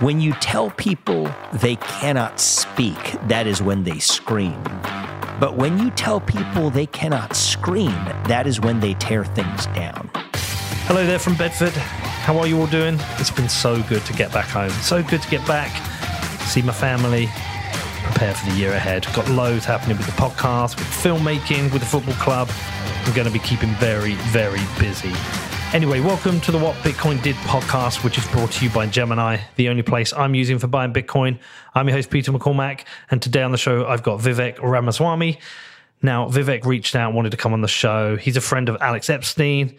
When you tell people they cannot speak, that is when they scream. But when you tell people they cannot scream, that is when they tear things down. Hello there from Bedford. How are you all doing? It's been so good to get back home. So good to get back, see my family, prepare for the year ahead. Got loads happening with the podcast, with filmmaking, with the football club. I'm going to be keeping very, very busy. Anyway, welcome to the What Bitcoin Did podcast, which is brought to you by Gemini, the only place I'm using for buying Bitcoin. I'm your host, Peter McCormack, and today on the show, I've got Vivek Ramaswamy. Now, Vivek reached out, wanted to come on the show. He's a friend of Alex Epstein,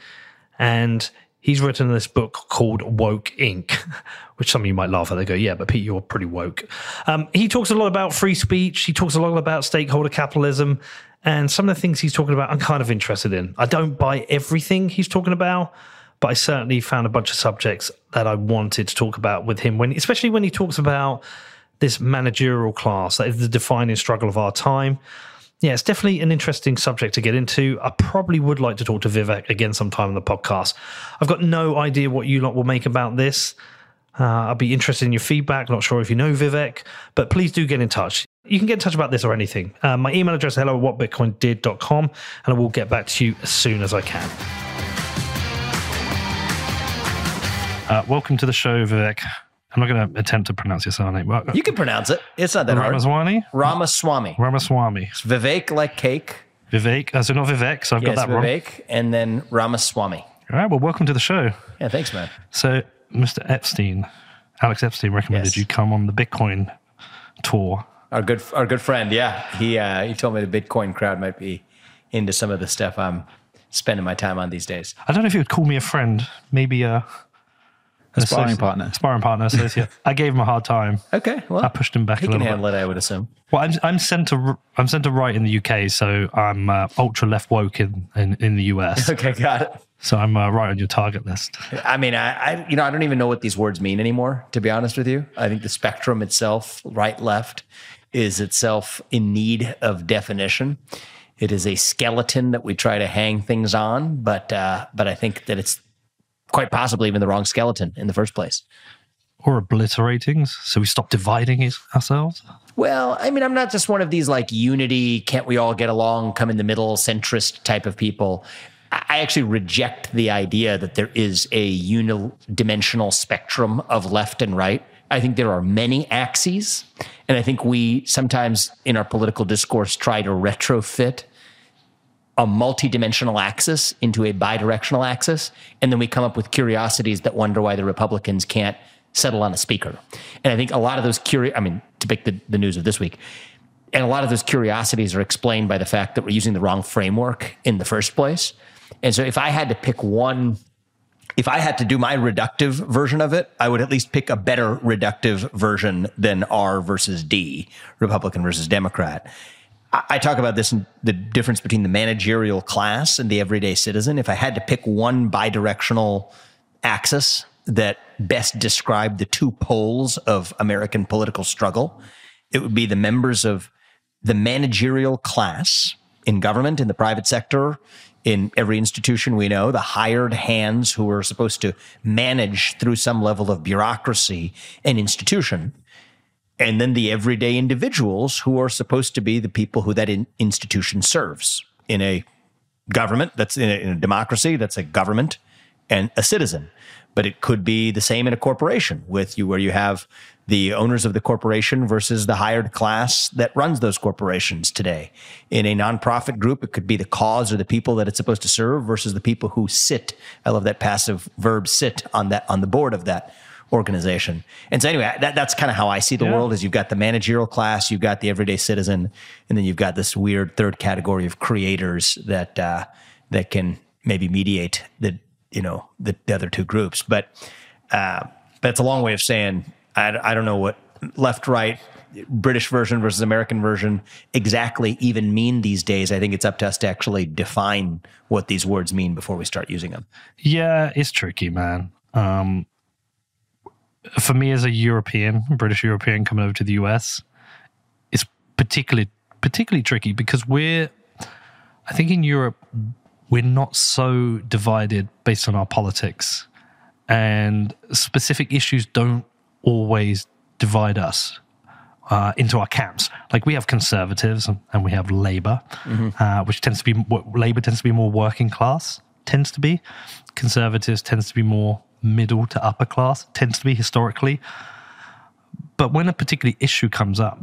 and he's written this book called Woke Inc., which some of you might laugh at. They go, yeah, but Pete, you're pretty woke. Um, he talks a lot about free speech. He talks a lot about stakeholder capitalism. And some of the things he's talking about, I'm kind of interested in. I don't buy everything he's talking about, but I certainly found a bunch of subjects that I wanted to talk about with him when, especially when he talks about this managerial class that is the defining struggle of our time. Yeah, it's definitely an interesting subject to get into. I probably would like to talk to Vivek again sometime on the podcast. I've got no idea what you lot will make about this. Uh, I'll be interested in your feedback. Not sure if you know Vivek, but please do get in touch. You can get in touch about this or anything. Uh, my email address is hello at whatbitcoindid.com, and I will get back to you as soon as I can. Uh, welcome to the show, Vivek. I'm not going to attempt to pronounce your surname. Well, You can pronounce it. It's not that hard. Ramaswamy? Ramaswamy. Ramaswamy. It's Vivek like cake. Vivek. Uh, so not Vivek, so I've Yes, got that wrong. Vivek, and then Ramaswamy. All right, well, welcome to the show. Yeah, thanks, man. So, Mr. Epstein, Alex Epstein recommended Yes. you come on the Bitcoin tour. Our good, our good friend. Yeah, he uh, he told me the Bitcoin crowd might be into some of the stuff I'm spending my time on these days. I don't know if you would call me a friend, maybe a, A sparring partner. Sparring partner, associate. I gave him a hard time. Okay, well, I pushed him back he a can little handle it. I would assume. Well, I'm I'm centre I'm centre right in the UK, so I'm uh, ultra left woke in, in in the US. Okay, got it. so I'm uh, right on your target list. I mean, I, I, you know, I don't even know what these words mean anymore. To be honest with you, I think the spectrum itself, right, left, is itself in need of definition. It is a skeleton that we try to hang things on, but uh, but I think that it's quite possibly even the wrong skeleton in the first place. Or obliterating, so we stop dividing it ourselves. Well, I mean, I'm not just one of these like unity, can't we all get along, come in the middle, centrist type of people. I I actually reject the idea that there is a unidimensional spectrum of left and right. I think there are many axes. And I think we sometimes in our political discourse try to retrofit a multidimensional axis into a bidirectional axis. And then we come up with curiosities that wonder why the Republicans can't settle on a speaker. And I think a lot of those curi I mean, to pick the, the news of this week, and a lot of those curiosities are explained by the fact that we're using the wrong framework in the first place. And so if I had to pick one, if I had to do my reductive version of it, I would at least pick a better reductive version than R versus D, Republican versus Democrat. I talk about this in the difference between the managerial class and the everyday citizen. If I had to pick one bidirectional axis that best described the two poles of American political struggle, it would be the members of the managerial class in government, in the private sector, in every institution we know, the hired hands who are supposed to manage through some level of bureaucracy an institution and then the everyday individuals who are supposed to be the people who that in, institution serves in a government that's in a, in a democracy that's a government and a citizen. But it could be the same in a corporation with you where you have the owners of the corporation versus the hired class that runs those corporations today in a nonprofit group it could be the cause or the people that it's supposed to serve versus the people who sit i love that passive verb sit on that on the board of that organization. And so anyway, that, that's kind of how I see the Yeah. world is you've got the managerial class, you've got the everyday citizen, and then you've got this weird third category of creators that, uh, that can maybe mediate the, you know, the, the other two groups. But, uh, it's a long way of saying, I, I don't know what left, right, British version versus American version exactly even mean these days. I think it's up to us to actually define what these words mean before we start using them. Yeah, it's tricky, man. Um, for me as a European, British European coming over to the US, it's particularly particularly tricky because we're I think in Europe we're not so divided based on our politics and specific issues don't always divide us uh, into our camps. Like we have conservatives and we have labor, mm-hmm. uh, which tends to be labor tends to be more working class. Tends to be conservatives tends to be more middle to upper class. Tends to be historically. But when a particular issue comes up,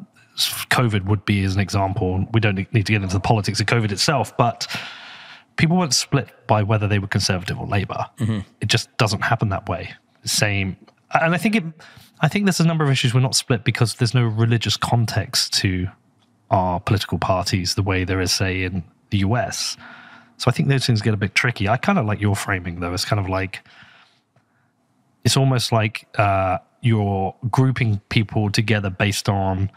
COVID would be as an example. We don't need to get into the politics of COVID itself, but people weren't split by whether they were conservative or labor. Mm-hmm. It just doesn't happen that way. Same, and I think it I think there's a number of issues we're not split because there's no religious context to our political parties the way there is, say, in the US. So I think those things get a bit tricky. I kind of like your framing, though. It's kind of like it's almost like uh, you're grouping people together based on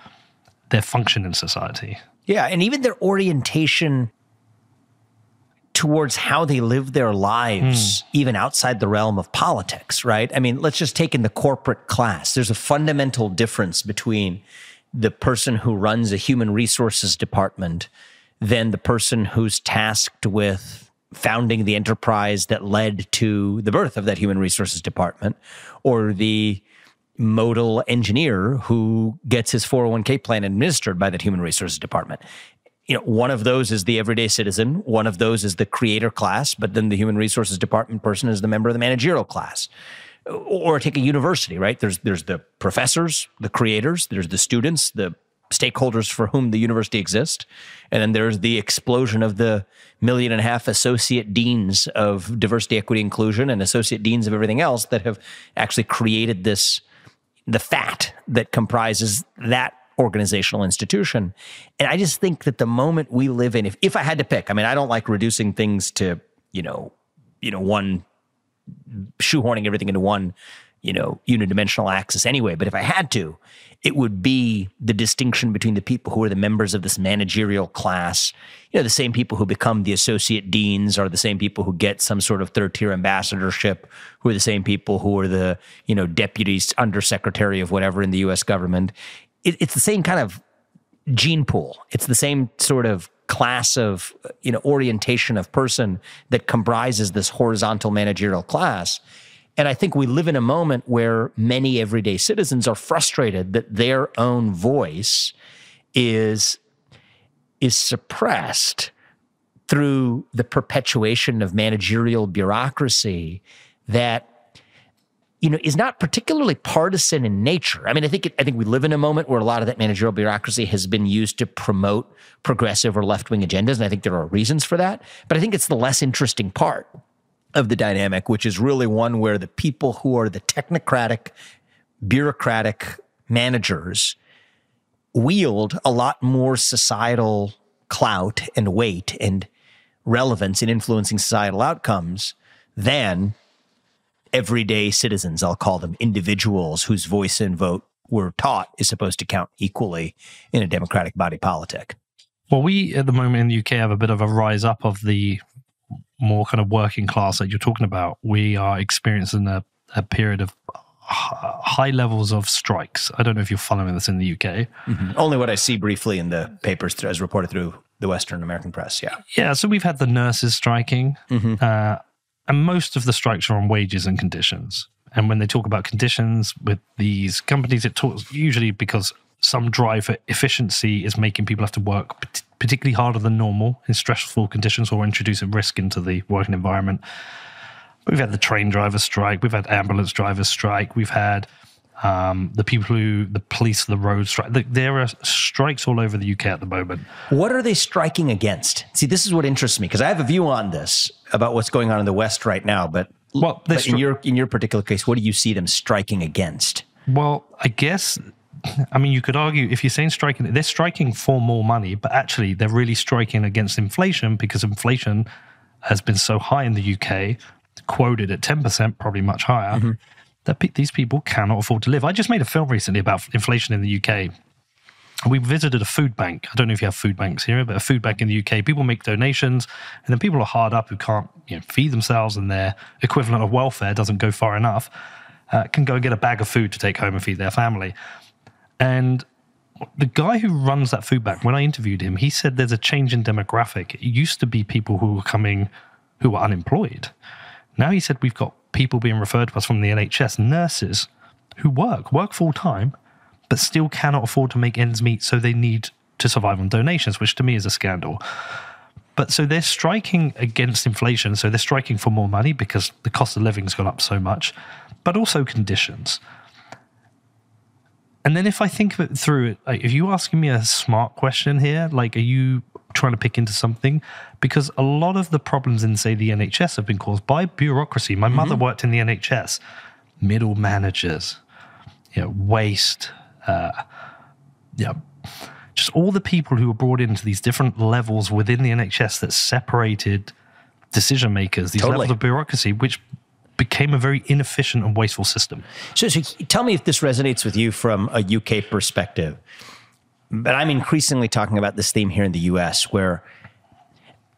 their function in society. Yeah, and even their orientation towards how they live their lives, mm. even outside the realm of politics, right? I mean, let's just take in the corporate class. There's a fundamental difference between the person who runs a human resources department than the person who's tasked with founding the enterprise that led to the birth of that human resources department or the modal engineer who gets his 401k plan administered by that human resources department you know, one of those is the everyday citizen, one of those is the creator class, but then the human resources department person is the member of the managerial class. Or take a university, right? There's there's the professors, the creators, there's the students, the stakeholders for whom the university exists, and then there's the explosion of the million and a half associate deans of diversity, equity, inclusion, and associate deans of everything else that have actually created this the fat that comprises that organizational institution. And I just think that the moment we live in, if, if I had to pick, I mean, I don't like reducing things to, you know, you know, one shoehorning everything into one, you know, unidimensional axis anyway. But if I had to, it would be the distinction between the people who are the members of this managerial class, you know, the same people who become the associate deans are the same people who get some sort of third tier ambassadorship, who are the same people who are the, you know, deputies undersecretary of whatever in the US government it, it's the same kind of gene pool. It's the same sort of class of you know orientation of person that comprises this horizontal managerial class. And I think we live in a moment where many everyday citizens are frustrated that their own voice is is suppressed through the perpetuation of managerial bureaucracy that you know, is not particularly partisan in nature. I mean, I think it, I think we live in a moment where a lot of that managerial bureaucracy has been used to promote progressive or left wing agendas, and I think there are reasons for that. But I think it's the less interesting part of the dynamic, which is really one where the people who are the technocratic, bureaucratic managers wield a lot more societal clout and weight and relevance in influencing societal outcomes than everyday citizens, I'll call them individuals whose voice and vote were taught is supposed to count equally in a democratic body politic. Well, we at the moment in the UK have a bit of a rise up of the more kind of working class that you're talking about. We are experiencing a, a period of high levels of strikes. I don't know if you're following this in the UK. Mm-hmm. Only what I see briefly in the papers as reported through the Western American press. Yeah. Yeah. So we've had the nurses striking. Mm-hmm. Uh, and most of the strikes are on wages and conditions. And when they talk about conditions with these companies, it talks usually because some drive for efficiency is making people have to work particularly harder than normal in stressful conditions or introducing risk into the working environment. We've had the train drivers strike, we've had ambulance drivers strike, we've had um, the people who the police the road strike. There are strikes all over the UK at the moment. What are they striking against? See, this is what interests me because I have a view on this about what's going on in the West right now. But, well, but stri- in your in your particular case, what do you see them striking against? Well, I guess. I mean, you could argue if you're saying striking, they're striking for more money, but actually they're really striking against inflation because inflation has been so high in the UK, quoted at 10%, probably much higher. Mm-hmm that pe- these people cannot afford to live. I just made a film recently about inflation in the UK. We visited a food bank. I don't know if you have food banks here, but a food bank in the UK. People make donations, and then people are hard up who can't you know, feed themselves, and their equivalent of welfare doesn't go far enough. Uh, can go and get a bag of food to take home and feed their family. And the guy who runs that food bank, when I interviewed him, he said there's a change in demographic. It used to be people who were coming who were unemployed. Now he said we've got people being referred to us from the NHS, nurses who work, work full time, but still cannot afford to make ends meet, so they need to survive on donations, which to me is a scandal. But so they're striking against inflation. So they're striking for more money because the cost of living has gone up so much, but also conditions. And then if I think of it through if you asking me a smart question here, like are you trying to pick into something? Because a lot of the problems in say the NHS have been caused by bureaucracy. My mother worked in the NHS, middle managers, you know, waste, uh, yeah, just all the people who were brought into these different levels within the NHS that separated decision makers, these Totally. levels of bureaucracy, which became a very inefficient and wasteful system. So, so tell me if this resonates with you from a UK perspective. But I'm increasingly talking about this theme here in the US, where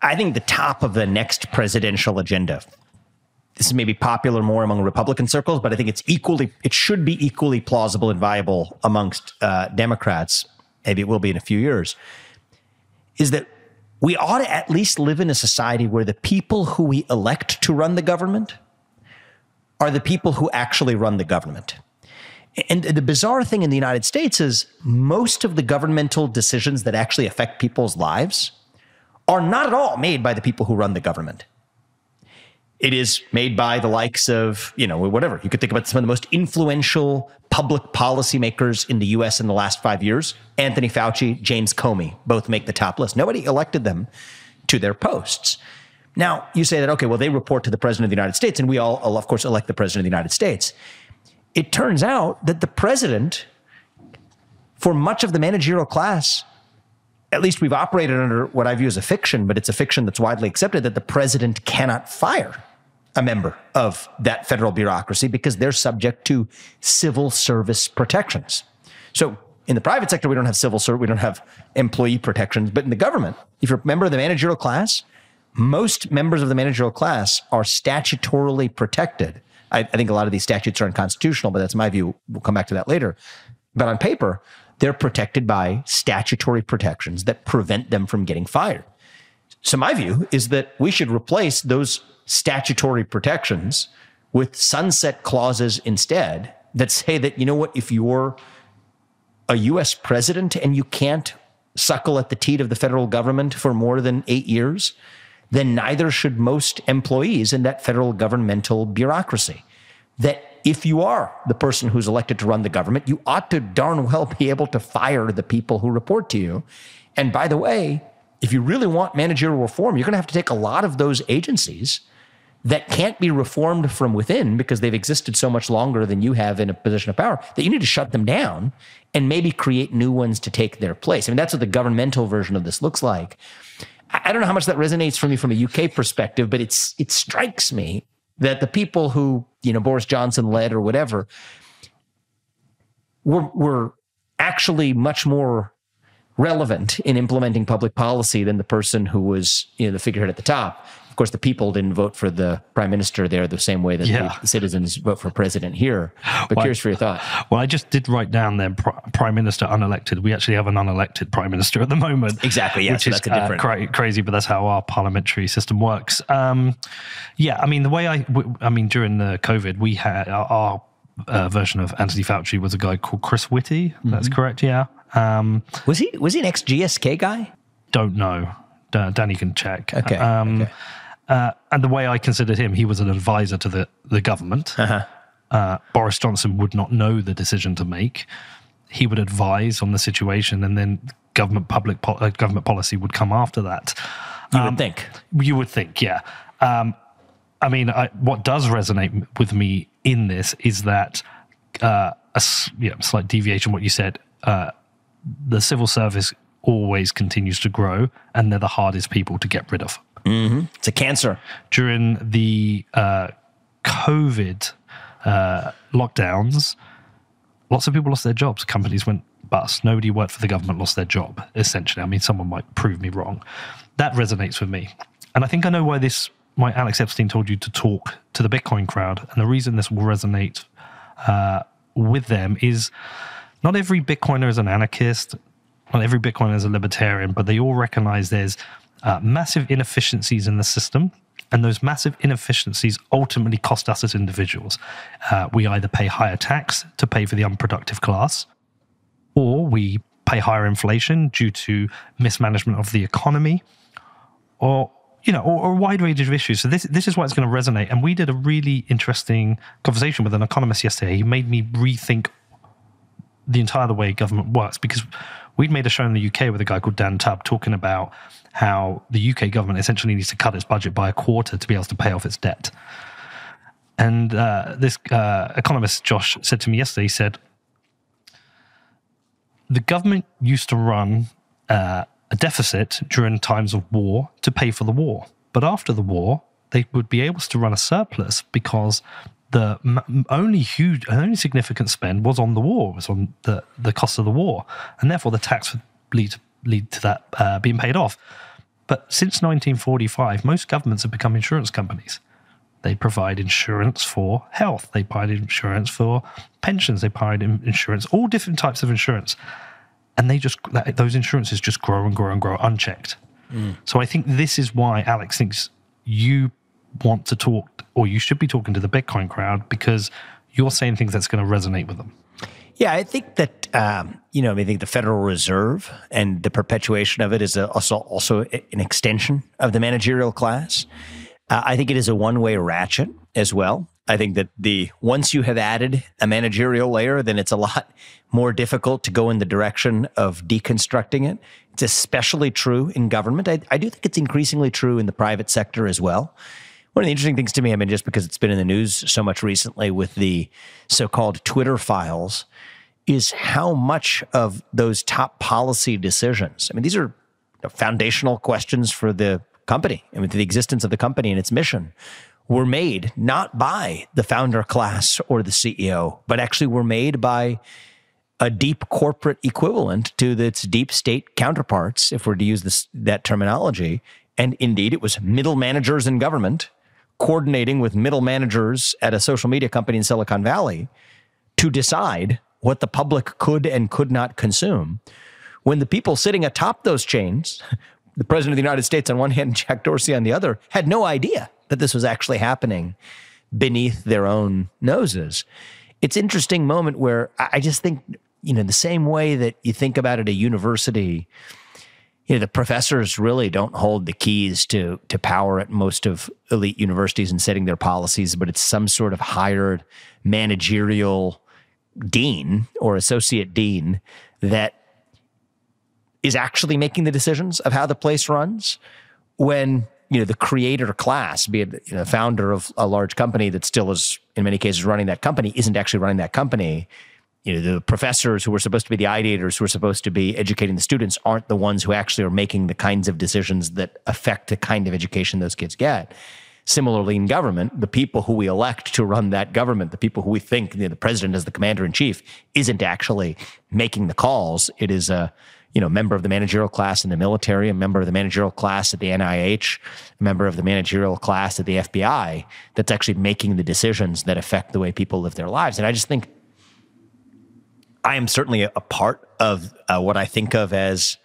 I think the top of the next presidential agenda. This is maybe popular more among Republican circles, but I think it's equally, it should be equally plausible and viable amongst uh, Democrats. Maybe it will be in a few years. Is that we ought to at least live in a society where the people who we elect to run the government are the people who actually run the government. And the bizarre thing in the United States is most of the governmental decisions that actually affect people's lives are not at all made by the people who run the government. It is made by the likes of, you know, whatever. You could think about some of the most influential public policymakers in the US in the last five years Anthony Fauci, James Comey, both make the top list. Nobody elected them to their posts. Now, you say that, okay, well, they report to the president of the United States, and we all, of course, elect the president of the United States. It turns out that the president, for much of the managerial class, at least we've operated under what I view as a fiction, but it's a fiction that's widely accepted that the president cannot fire a member of that federal bureaucracy because they're subject to civil service protections. So in the private sector, we don't have civil service, we don't have employee protections, but in the government, if you're a member of the managerial class, most members of the managerial class are statutorily protected. I, I think a lot of these statutes are unconstitutional, but that's my view. We'll come back to that later. But on paper, they're protected by statutory protections that prevent them from getting fired. So my view is that we should replace those statutory protections with sunset clauses instead that say that, you know what, if you're a US president and you can't suckle at the teat of the federal government for more than eight years, then neither should most employees in that federal governmental bureaucracy. That if you are the person who's elected to run the government, you ought to darn well be able to fire the people who report to you. And by the way, if you really want managerial reform, you're going to have to take a lot of those agencies that can't be reformed from within because they've existed so much longer than you have in a position of power that you need to shut them down and maybe create new ones to take their place. I mean, that's what the governmental version of this looks like. I don't know how much that resonates for me from a UK perspective, but it's it strikes me that the people who you know Boris Johnson led or whatever were were actually much more relevant in implementing public policy than the person who was you know the figurehead at the top. Of course, the people didn't vote for the prime minister there the same way that Yeah. the citizens vote for president here. But Why- curious for your thought. Well, I just did write down then prime minister unelected. We actually have an unelected prime minister at the moment. Exactly, yeah, which so is that's a uh, cra- crazy, but that's how our parliamentary system works. Um, yeah, I mean the way I, w- I mean during the COVID, we had our, our uh, version of Anthony Fauci was a guy called Chris Whitty. That's Mm-hmm. correct. Yeah. Um, Was he was he an ex GSK guy? don't know. Da- Danny can check. Okay, Um, okay. Uh, and the way I considered him, he was an advisor to the, the government. Uh-huh. Uh, Boris Johnson would not know the decision to make. He would advise on the situation, and then government public po- uh, government policy would come after that. You would think. You would think, yeah. Um, I mean, I, what does resonate with me in this is that uh, a s- you know, slight deviation what you said. Uh, the civil service always continues to grow, and they're the hardest people to get rid of. It's a cancer. During the uh, COVID uh, lockdowns, lots of people lost their jobs. Companies went bust. Nobody worked for the government lost their job, essentially. I mean, someone might prove me wrong. That resonates with me. And I think I know why this, why Alex Epstein told you to talk to the Bitcoin crowd. And the reason this will resonate uh, with them is not every Bitcoiner is an anarchist, not every Bitcoiner is a libertarian, but they all recognize there's uh, massive inefficiencies in the system And those massive inefficiencies ultimately cost us as individuals. Uh, we either pay higher tax to pay for the unproductive class, or we pay higher inflation due to mismanagement of the economy, or you know, or, or, a wide range of issues. So this this is why it's going to resonate. And we did a really interesting conversation with an economist yesterday. He made me rethink the entire way government works because we'd made a show in the UK with a guy called Dan Tubb talking about how the UK government essentially needs to cut its budget by a quarter to be able to pay off its debt. And uh, this uh, economist, Josh, said to me yesterday, he said, the government used to run uh, a deficit during times of war to pay for the war. But after the war, they would be able to run a surplus because the only huge, only significant spend was on the war, was on the, the cost of the war, and therefore the tax would lead to, lead to that uh, being paid off. But since 1945, most governments have become insurance companies. They provide insurance for health, they provide insurance for pensions, they provide insurance, all different types of insurance, and they just those insurances just grow and grow and grow unchecked. Mm. So I think this is why Alex thinks you want to talk or you should be talking to the Bitcoin crowd because you're saying things that's going to resonate with them. Yeah, I think that um, you know, I, mean, I think the Federal Reserve and the perpetuation of it is also also an extension of the managerial class. Uh, I think it is a one way ratchet as well. I think that the once you have added a managerial layer, then it's a lot more difficult to go in the direction of deconstructing it. It's especially true in government. I, I do think it's increasingly true in the private sector as well. One of the interesting things to me, I mean, just because it's been in the news so much recently with the so called Twitter files, is how much of those top policy decisions, I mean, these are foundational questions for the company, I mean, the existence of the company and its mission, were made not by the founder class or the CEO, but actually were made by a deep corporate equivalent to its deep state counterparts, if we're to use this, that terminology. And indeed, it was middle managers in government coordinating with middle managers at a social media company in Silicon Valley to decide what the public could and could not consume. When the people sitting atop those chains, the president of the United States on one hand, Jack Dorsey on the other, had no idea that this was actually happening beneath their own noses. It's an interesting moment where I just think, you know, the same way that you think about at a university, you know, the professors really don't hold the keys to to power at most of elite universities in setting their policies, but it's some sort of hired managerial dean or associate dean that is actually making the decisions of how the place runs when you know the creator class be it you know, founder of a large company that still is in many cases running that company isn't actually running that company you know the professors who are supposed to be the ideators who are supposed to be educating the students aren't the ones who actually are making the kinds of decisions that affect the kind of education those kids get. Similarly in government the people who we elect to run that government the people who we think you know, the president is the commander in chief isn't actually making the calls. It is a you know member of the managerial class in the military a member of the managerial class at the NIH a member of the managerial class at the FBI that's actually making the decisions that affect the way people live their lives. And i just think I am certainly a part of uh, what I think of as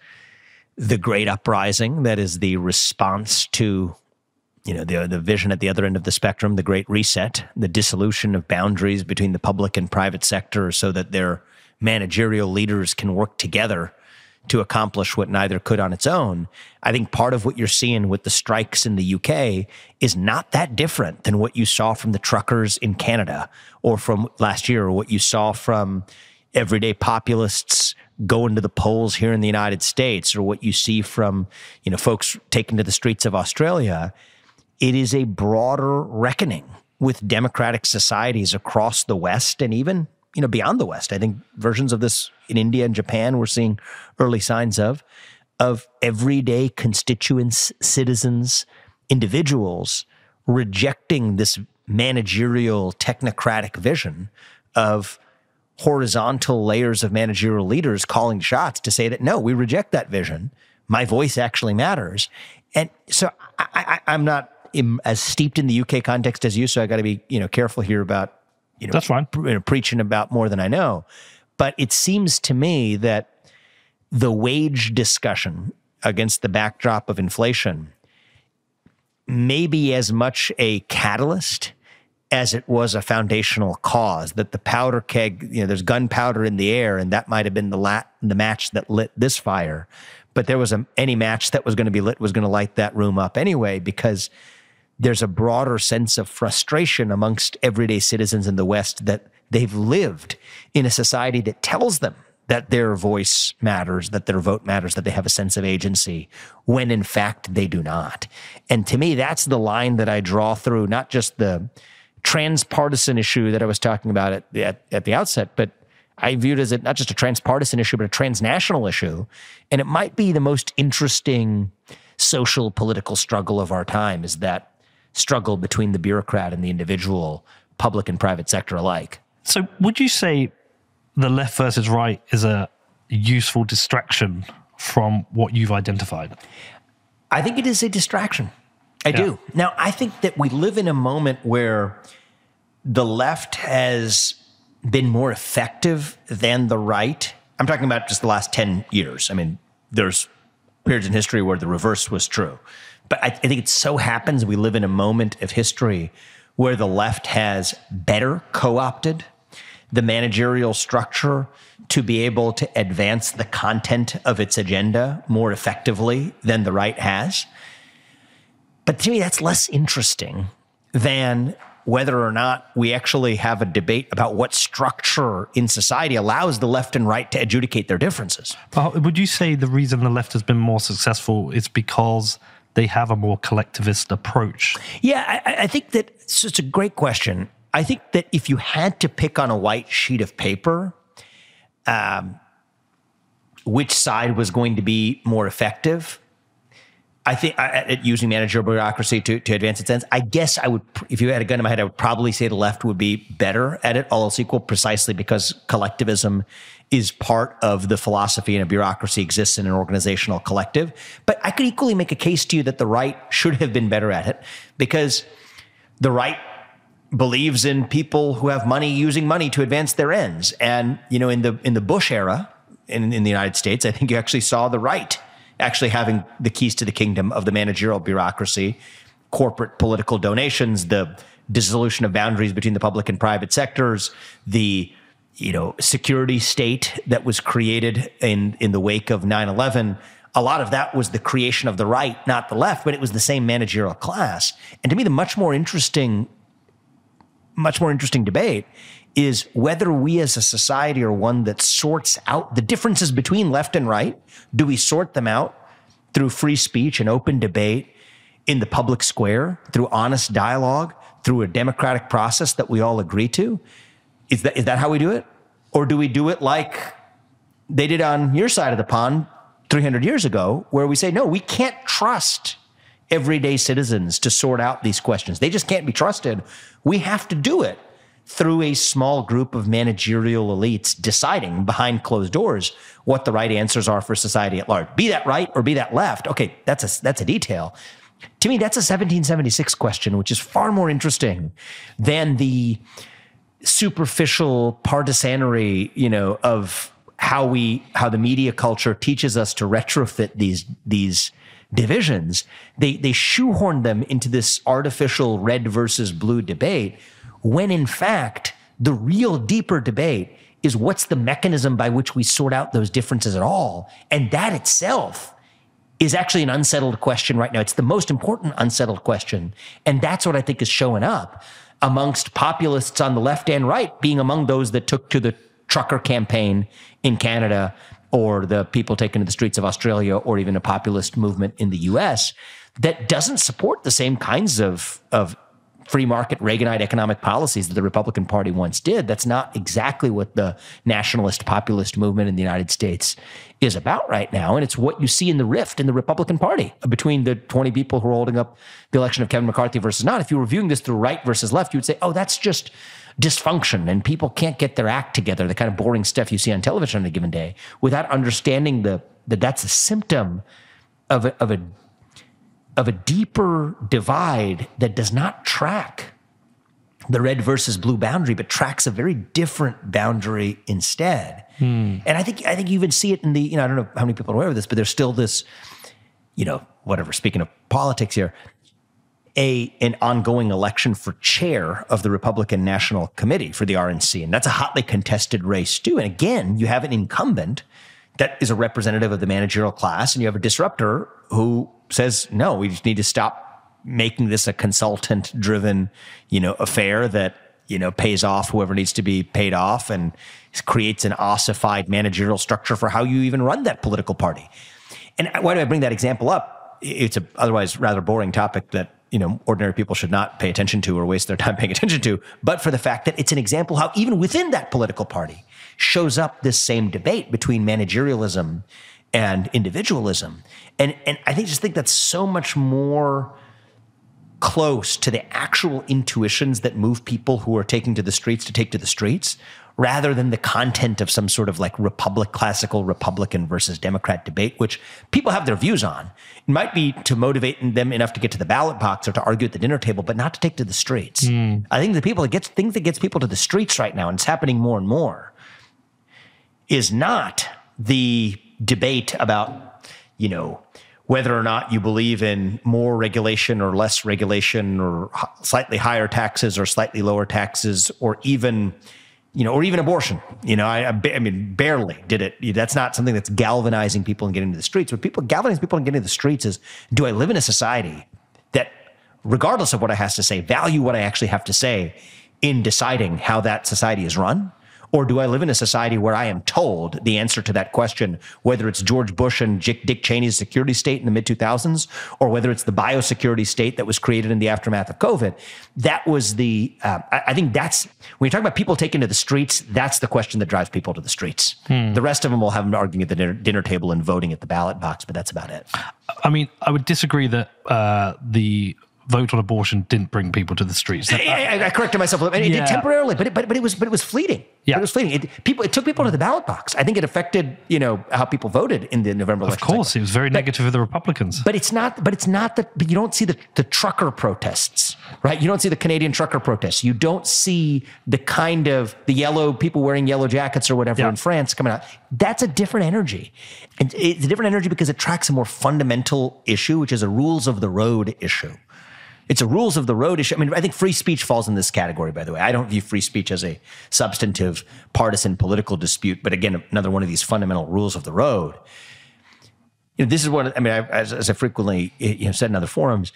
the great uprising that is the response to you know the the vision at the other end of the spectrum the great reset the dissolution of boundaries between the public and private sector so that their managerial leaders can work together to accomplish what neither could on its own. I think part of what you're seeing with the strikes in the UK is not that different than what you saw from the truckers in Canada or from last year or what you saw from everyday populists going to the polls here in the United States or what you see from, you know, folks taking to the streets of Australia, it is a broader reckoning with democratic societies across the West and even, you know, beyond the West. I think versions of this in India and Japan we're seeing early signs of of everyday constituents, citizens, individuals rejecting this managerial technocratic vision of horizontal layers of managerial leaders calling shots to say that no, we reject that vision. My voice actually matters. And so I, am not as steeped in the UK context as you, so I got to be you know careful here about you know that's fine you know, preaching about more than I know. But it seems to me that the wage discussion against the backdrop of inflation may be as much a catalyst as it was a foundational cause that the powder keg you know there's gunpowder in the air and that might have been the lat the match that lit this fire but there was a any match that was going to be lit was going to light that room up anyway because there's a broader sense of frustration amongst everyday citizens in the west that they've lived in a society that tells them that their voice matters, that their vote matters, that they have a sense of agency, when in fact they do not. And to me, that's the line that I draw through not just the transpartisan issue that I was talking about at, at, at the outset, but I viewed as a, not just a transpartisan issue, but a transnational issue. And it might be the most interesting social political struggle of our time is that struggle between the bureaucrat and the individual, public and private sector alike. So, would you say the left versus right is a useful distraction from what you've identified? I think it is a distraction. I Yeah. do. Now, I think that we live in a moment where the left has been more effective than the right. I'm talking about just the last 10 years. I mean, there's periods in history where the reverse was true. But I, I think it so happens we live in a moment of history where the left has better co opted the managerial structure to be able to advance the content of its agenda more effectively than the right has. But to me, that's less interesting than whether or not we actually have a debate about what structure in society allows the left and right to adjudicate their differences. Uh, would you say the reason the left has been more successful is because they have a more collectivist approach? Yeah, I, I think that it's it's a great question. I think that if you had to pick on a white sheet of paper, um, which side was going to be more effective, I think at using managerial bureaucracy to, to advance its ends, I guess I would, if you had a gun in my head, I would probably say the left would be better at it, all else equal, precisely because collectivism is part of the philosophy and a bureaucracy exists in an organizational collective. But I could equally make a case to you that the right should have been better at it because the right believes in people who have money using money to advance their ends. And, you know, in the, in the Bush era in, in the United States, I think you actually saw the right actually having the keys to the kingdom of the managerial bureaucracy, corporate political donations, the dissolution of boundaries between the public and private sectors, the you know security state that was created in in the wake of 9/11 a lot of that was the creation of the right not the left but it was the same managerial class. And to me the much more interesting much more interesting debate is whether we as a society are one that sorts out the differences between left and right. Do we sort them out through free speech and open debate in the public square, through honest dialogue, through a democratic process that we all agree to? Is that, is that how we do it? Or do we do it like they did on your side of the pond 300 years ago, where we say, no, we can't trust everyday citizens to sort out these questions. They just can't be trusted. We have to do it through a small group of managerial elites deciding behind closed doors what the right answers are for society at large. Be that right or be that left. Okay, that's a that's a detail. To me, that's a 1776 question, which is far more interesting than the superficial partisanry, you know, of how we how the media culture teaches us to retrofit these these divisions. They they shoehorn them into this artificial red versus blue debate when in fact the real deeper debate is what's the mechanism by which we sort out those differences at all. And that itself is actually an unsettled question right now. It's the most important unsettled question. And that's what I think is showing up amongst populists on the left and right, being among those that took to the trucker campaign in Canada or the people taken to the streets of Australia or even a populist movement in the US that doesn't support the same kinds of, of free market Reaganite economic policies that the Republican Party once did. That's not exactly what the nationalist populist movement in the United States is about right now. And it's what you see in the rift in the Republican Party between the 20 people who are holding up the election of Kevin McCarthy versus not. If you were viewing this through right versus left, you would say, oh, that's just dysfunction and people can't get their act together, the kind of boring stuff you see on television on a given day, without understanding the, that that's a symptom of a, of a of a deeper divide that does not track the red versus blue boundary, but tracks a very different boundary instead. Hmm. And I think I think you even see it in the you know I don't know how many people are aware of this, but there's still this you know whatever. Speaking of politics here, a an ongoing election for chair of the Republican National Committee for the RNC, and that's a hotly contested race too. And again, you have an incumbent that is a representative of the managerial class, and you have a disruptor who says, "No, we just need to stop making this a consultant-driven, you know, affair that you know pays off whoever needs to be paid off and creates an ossified managerial structure for how you even run that political party." And why do I bring that example up? It's a otherwise rather boring topic that you know ordinary people should not pay attention to or waste their time paying attention to but for the fact that it's an example how even within that political party shows up this same debate between managerialism and individualism. And and i think just think that's so much more close to the actual intuitions that move people who are taking to the streets to take to the streets rather than the content of some sort of like republic classical republican versus democrat debate which people have their views on it might be to motivate them enough to get to the ballot box or to argue at the dinner table but not to take to the streets mm. i think the people that gets things that gets people to the streets right now and it's happening more and more is not the debate about you know whether or not you believe in more regulation or less regulation or slightly higher taxes or slightly lower taxes or even you know, or even abortion. You know, I, I, mean, barely did it. That's not something that's galvanizing people and getting to the streets. What people galvanizing people and getting to the streets is: Do I live in a society that, regardless of what I has to say, value what I actually have to say in deciding how that society is run? Or do I live in a society where I am told the answer to that question, whether it's George Bush and Dick Cheney's security state in the mid 2000s, or whether it's the biosecurity state that was created in the aftermath of COVID? That was the, uh, I think that's, when you talk about people taking to the streets, that's the question that drives people to the streets. Hmm. The rest of them will have them arguing at the dinner, dinner, table and voting at the ballot box, but that's about it. I mean, I would disagree that uh, the vote on abortion didn't bring people to the streets. That, I, I, corrected myself. It yeah. did temporarily, but it, but but it was but it was fleeting. Yeah, but it was fleeting. It, people it took people to the ballot box. I think it affected you know how people voted in the November election. Of course, cycle. it was very but, negative for the Republicans. But it's not. But it's not that. But you don't see the the trucker protests, right? You don't see the Canadian trucker protests. You don't see the kind of the yellow people wearing yellow jackets or whatever yeah. in France coming out. That's a different energy. And it's a different energy because it tracks a more fundamental issue, which is a rules of the road issue. It's a rules of the road issue. I mean, I think free speech falls in this category, by the way. I don't view free speech as a substantive partisan political dispute, but again, another one of these fundamental rules of the road. You know, this is what I mean, I, as, as I frequently eh, you know, said in other forums,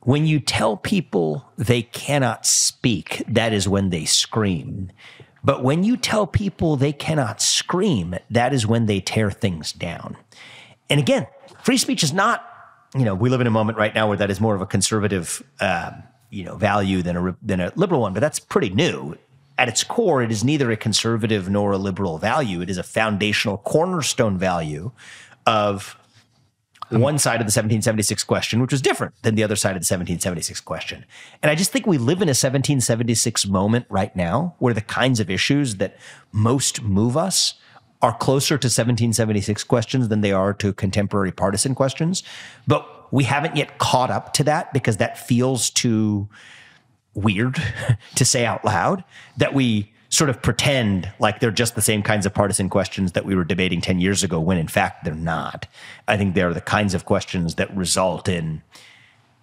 when you tell people they cannot speak, that is when they scream. But when you tell people they cannot scream, that is when they tear things down. And again, free speech is not you know, we live in a moment right now where that is more of a conservative, uh, you know, value than a than a liberal one. But that's pretty new. At its core, it is neither a conservative nor a liberal value. It is a foundational cornerstone value of one side of the 1776 question, which was different than the other side of the 1776 question. And I just think we live in a 1776 moment right now where the kinds of issues that most move us are closer to 1776 questions than they are to contemporary partisan questions. But we haven't yet caught up to that because that feels too weird to say out loud that we sort of pretend like they're just the same kinds of partisan questions that we were debating 10 years ago when in fact they're not. I think they're the kinds of questions that result in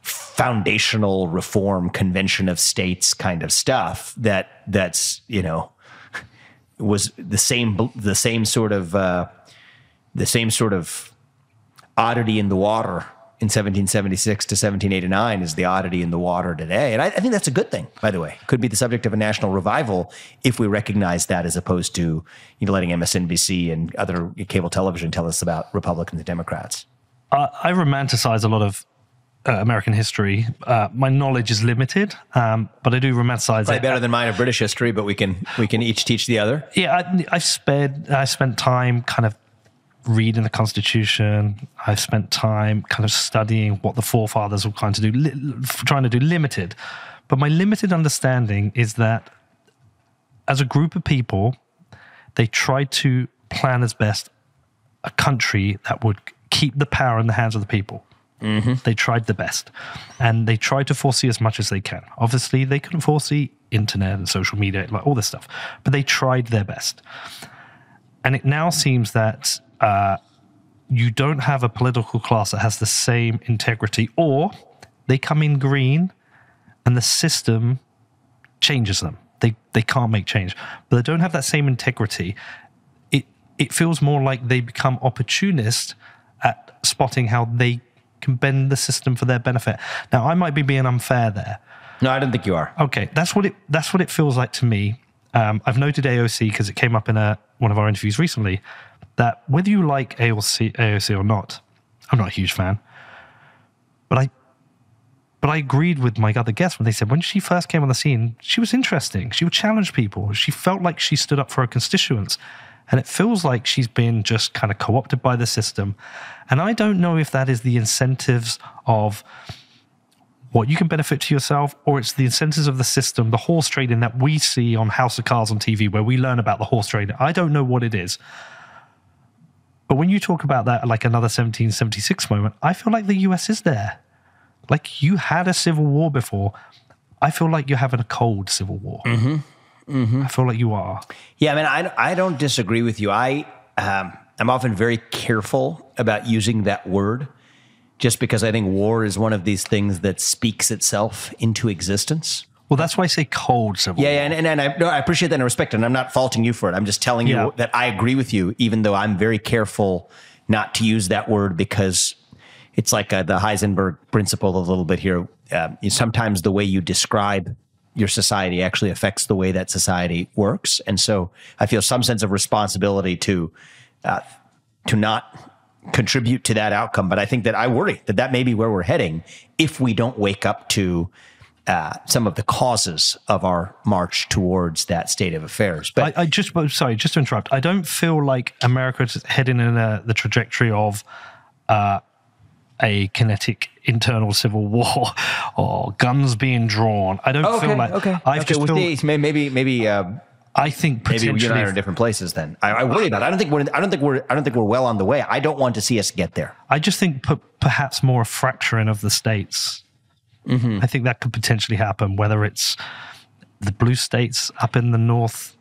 foundational reform convention of states kind of stuff that that's, you know, was the same the same sort of uh, the same sort of oddity in the water in 1776 to 1789 is the oddity in the water today. And I, I, think that's a good thing, by the way. Could be the subject of a national revival if we recognize that as opposed to you know, letting MSNBC and other cable television tell us about Republicans and Democrats. Uh, I romanticize a lot of uh, American history. Uh, my knowledge is limited, um, but I do romanticize Probably it. better than mine of British history, but we can we can each teach the other. Yeah, I, I spent I spent time kind of reading the Constitution. I've spent time kind of studying what the forefathers were trying to do, li- trying to do limited. But my limited understanding is that as a group of people, they tried to plan as best a country that would keep the power in the hands of the people. Mm-hmm. They tried the best and they tried to foresee as much as they can. Obviously, they couldn't foresee internet and social media, like all this stuff, but they tried their best. And it now seems that uh, you don't have a political class that has the same integrity, or they come in green and the system changes them. They they can't make change. But they don't have that same integrity. It it feels more like they become opportunists at spotting how they can bend the system for their benefit. Now I might be being unfair there. No, I don't think you are. Okay, that's what it that's what it feels like to me. Um, I've noted AOC because it came up in a, one of our interviews recently that whether you like AOC, AOC or not, I'm not a huge fan, but I but I agreed with my other guests when they said when she first came on the scene, she was interesting. She would challenge people. She felt like she stood up for her constituents. And it feels like she's been just kind of co opted by the system. And I don't know if that is the incentives of what you can benefit to yourself, or it's the incentives of the system, the horse trading that we see on House of Cards on TV, where we learn about the horse trading. I don't know what it is. But when you talk about that like another 1776 moment, I feel like the US is there. Like you had a civil war before. I feel like you're having a cold civil war. Mm-hmm. Mm-hmm. I feel like you are. Yeah, I mean, I, I don't disagree with you. I um, I'm often very careful about using that word, just because I think war is one of these things that speaks itself into existence. Well, that's why I say cold civil Yeah, war. yeah, and, and, and I, no, I appreciate that and respect it. And I'm not faulting you for it. I'm just telling Yeah. you that I agree with you, even though I'm very careful not to use that word because it's like uh, the Heisenberg principle a little bit here. Um, you- sometimes the way you describe your society actually affects the way that society works, and so I feel some sense of responsibility to uh, to not contribute to that outcome. But I think that I worry that that may be where we're heading if we don't wake up to uh, some of the causes of our march towards that state of affairs. But I, I just, sorry, just to interrupt. I don't feel like America's heading in a, the trajectory of uh, a kinetic internal civil war or guns being drawn. I don't feel like I okay, just with feel. these, maybe maybe uh, I think maybe you and I are in different places. Then I, I worry about. It. I don't think we're. I don't think we're. I don't think we're well on the way. I don't want to see us get there. I just think perhaps more a fracturing of the states. Mm-hmm. I think that could potentially happen, whether it's the blue states up in the north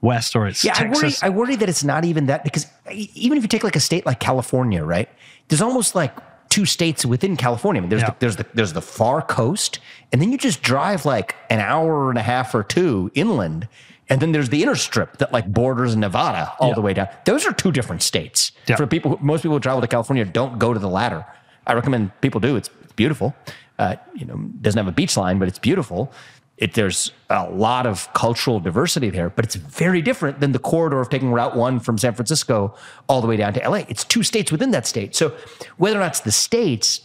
west or it's Yeah, I worry. I worry that it's not even that because even if you take like a state like California, right? There's almost like two states within California. I mean, there's Yeah. the, there's the there's the far coast, and then you just drive like an hour and a half or two inland, and then there's the inner strip that like borders Nevada all Yeah. the way down. Those are two different states. Yeah. For people, who- most people who travel to California don't go to the latter. I recommend people do. It's, it's beautiful. Uh, you know, doesn't have a beach line, but it's beautiful. It, there's a lot of cultural diversity there, but it's very different than the corridor of taking Route One from San Francisco all the way down to LA. It's two states within that state. So whether or not it's the states,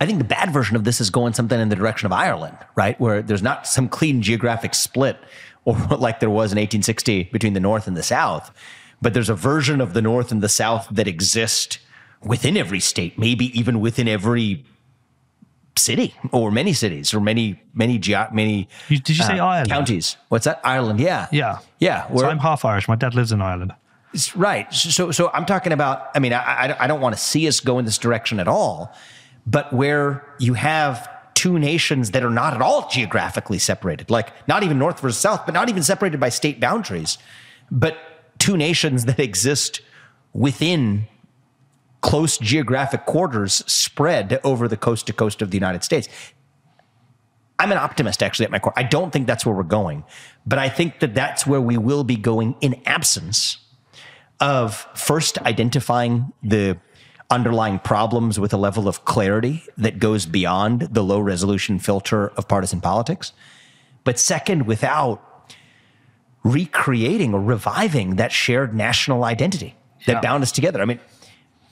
I think the bad version of this is going something in the direction of Ireland, right? Where there's not some clean geographic split or like there was in 1860 between the North and the South, but there's a version of the North and the South that exist within every state, maybe even within every city or many cities or many, many, many did you say uh, Ireland? counties. What's that? Ireland. Yeah. Yeah. Yeah. So I'm half Irish. My dad lives in Ireland. it's right. So, so I'm talking about. I mean, I, I don't want to see us go in this direction at all, but where you have two nations that are not at all geographically separated, like not even north versus south, but not even separated by state boundaries, but two nations that exist within close geographic quarters spread over the coast to coast of the United States. I'm an optimist actually at my core. I don't think that's where we're going, but I think that that's where we will be going in absence of first identifying the underlying problems with a level of clarity that goes beyond the low resolution filter of partisan politics. But second, without recreating or reviving that shared national identity that Yeah. bound us together. I mean,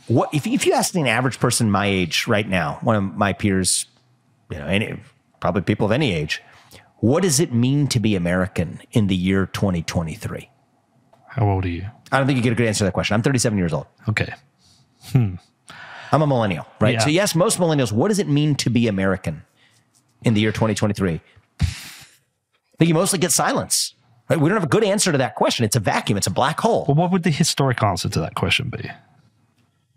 what if, if you ask an average person my age right now, one of my peers, you know, any, probably people of any age, what does it mean to be American in the year 2023? How old are you? I don't think you get a good answer to that question. I'm 37 years old. Okay. Hmm. I'm a millennial, right? Yeah. So yes, most millennials, what does it mean to be American in the year 2023? I think you mostly get silence. Right? We don't have a good answer to that question. It's a vacuum. It's a black hole. Well, what would the historic answer to that question be?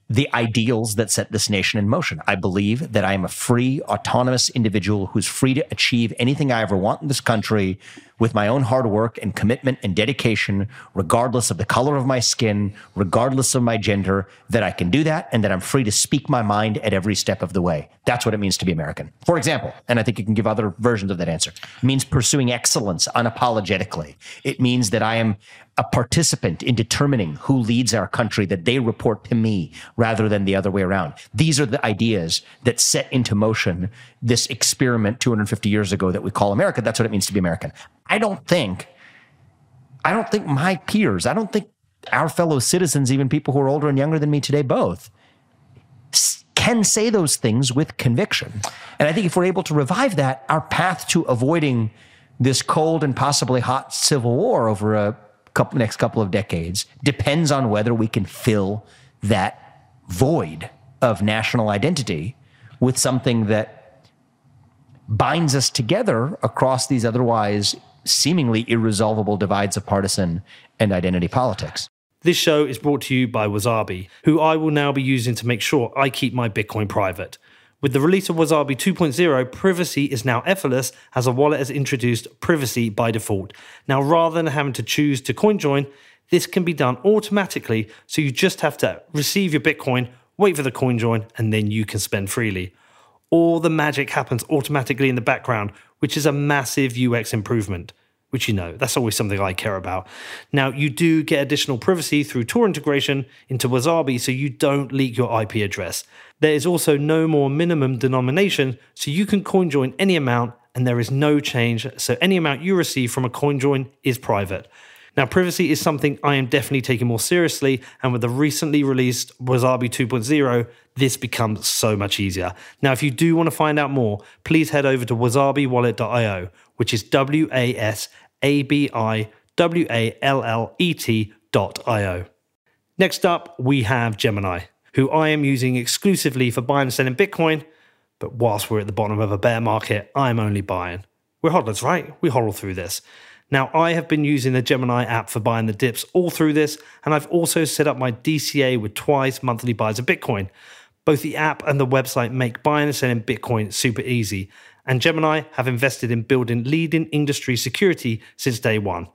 The ideals that set this nation in motion. I believe that I am a free, autonomous individual who's free to achieve anything I ever want in this country with my own hard work and commitment and dedication, regardless of the color of my skin, regardless of my gender, that I can do that and that I'm free to speak my mind at every step of the way. That's what it means to be American. For example, and I think you can give other versions of that answer, it means pursuing excellence unapologetically. It means that I am a participant in determining who leads our country, that they report to me rather than the other way around. These are the ideas that set into motion this experiment 250 years ago that we call America. That's what it means to be American. I don't think, I don't think my peers, I don't think our fellow citizens, even people who are older and younger than me today, both can say those things with conviction. And I think if we're able to revive that, our path to avoiding this cold and possibly hot civil war over a couple, next couple of decades depends on whether we can fill that void of national identity with something that binds us together across these otherwise seemingly irresolvable divides of partisan and identity politics. This show is brought to you by Wasabi, who I will now be using to make sure I keep my Bitcoin private. With the release of Wasabi 2.0, privacy is now effortless as a wallet has introduced privacy by default. Now, rather than having to choose to CoinJoin, this can be done automatically, so you just have to receive your Bitcoin, wait for the CoinJoin, and then you can spend freely. All the magic happens automatically in the background, which is a massive UX improvement which you know, that's always something I care about. Now, you do get additional privacy through Tor integration into Wasabi so you don't leak your IP address. There is also no more minimum denomination, so you can coin join any amount and there is no change, so any amount you receive from a coin join is private. Now, privacy is something I am definitely taking more seriously, and with the recently released Wasabi 2.0, this becomes so much easier. Now, if you do want to find out more, please head over to wasabiwallet.io, which is W A S A B I W A L L E T.io. Next up, we have Gemini, who I am using exclusively for buying and selling Bitcoin. But whilst we're at the bottom of a bear market, I'm only buying. We're hodlers, right? We hodl through this. Now, I have been using the Gemini app for buying the dips all through this, and I've also set up my DCA with twice monthly buys of Bitcoin. Both the app and the website make buying and selling Bitcoin super easy, and Gemini have invested in building leading industry security since day one.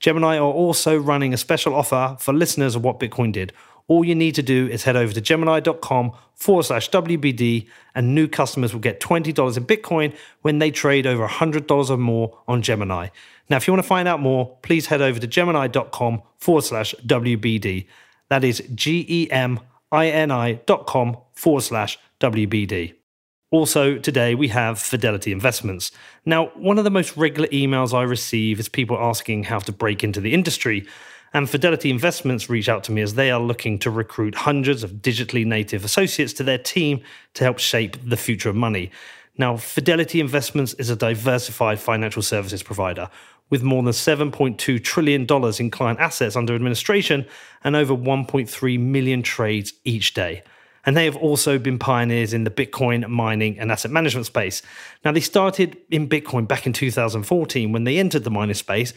Gemini are also running a special offer for listeners of What Bitcoin Did. All you need to do is head over to gemini.com forward slash WBD, and new customers will get $20 in Bitcoin when they trade over $100 or more on Gemini. Now, if you want to find out more, please head over to gemini.com forward slash WBD. That is G E M I N I dot com forward slash WBD. Also, today we have Fidelity Investments. Now, one of the most regular emails I receive is people asking how to break into the industry. And Fidelity Investments reach out to me as they are looking to recruit hundreds of digitally native associates to their team to help shape the future of money. Now, Fidelity Investments is a diversified financial services provider with more than $7.2 trillion in client assets under administration and over 1.3 million trades each day and they have also been pioneers in the Bitcoin mining and asset management space. Now, they started in Bitcoin back in 2014 when they entered the mining space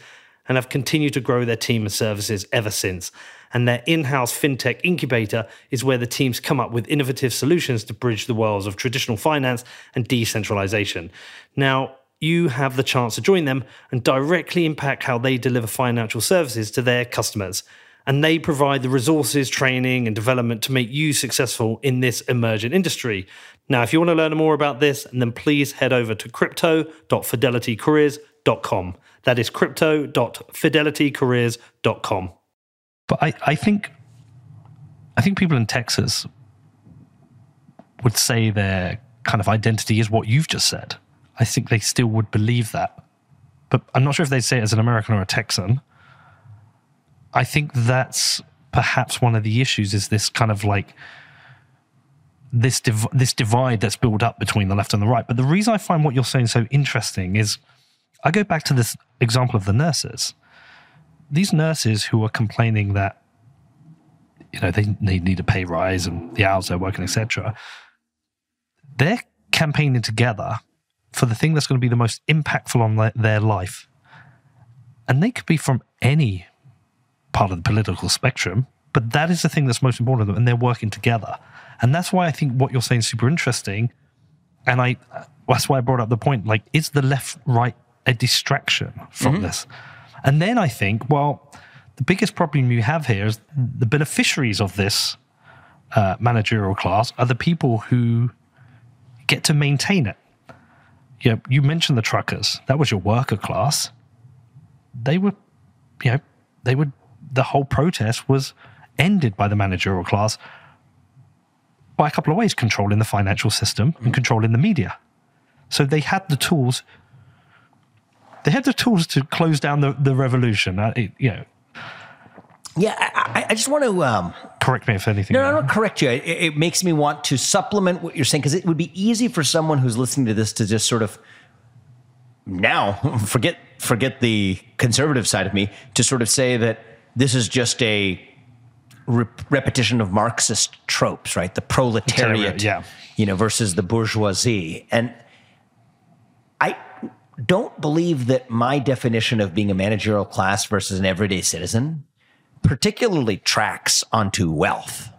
and have continued to grow their team and services ever since. And their in house fintech incubator is where the teams come up with innovative solutions to bridge the worlds of traditional finance and decentralization. Now, you have the chance to join them and directly impact how they deliver financial services to their customers and they provide the resources, training, and development to make you successful in this emergent industry. Now, if you want to learn more about this, then please head over to crypto.fidelitycareers.com. That is crypto.fidelitycareers.com. But I, I think I think people in Texas would say their kind of identity is what you've just said. I think they still would believe that. But I'm not sure if they'd say it as an American or a Texan. I think that's perhaps one of the issues is this kind of like this div- this divide that's built up between the left and the right. But the reason I find what you're saying so interesting is I go back to this example of the nurses. These nurses who are complaining that you know they, need a pay rise and the hours they're working, etc. They're campaigning together for the thing that's going to be the most impactful on their, life. And they could be from any part of the political spectrum, But that is the thing that's most important to them, and they're working together. And that's why I think what you're saying is super interesting. And I that's why I brought up the point like, is the left right a distraction from this? And then I think, well, the biggest problem you have here is the beneficiaries of this uh, managerial class are the people who get to maintain it. You, know, you mentioned the truckers. That was your worker class. They were, you know, they would, the whole protest was ended by the managerial class by a couple of ways controlling the financial system and controlling the media. So they had the tools. They had the tools to close down the, the revolution. Uh, it, you know, Yeah, I, I- just want to. Um, correct me if anything. No, no, I don't correct you. It, it makes me want to supplement what you're saying because it would be easy for someone who's listening to this to just sort of now forget forget the conservative side of me to sort of say that this is just a re- repetition of Marxist tropes, right? The proletariat, Yeah. you know, versus the bourgeoisie, and don't believe that my definition of being a managerial class versus an everyday citizen particularly tracks onto wealth.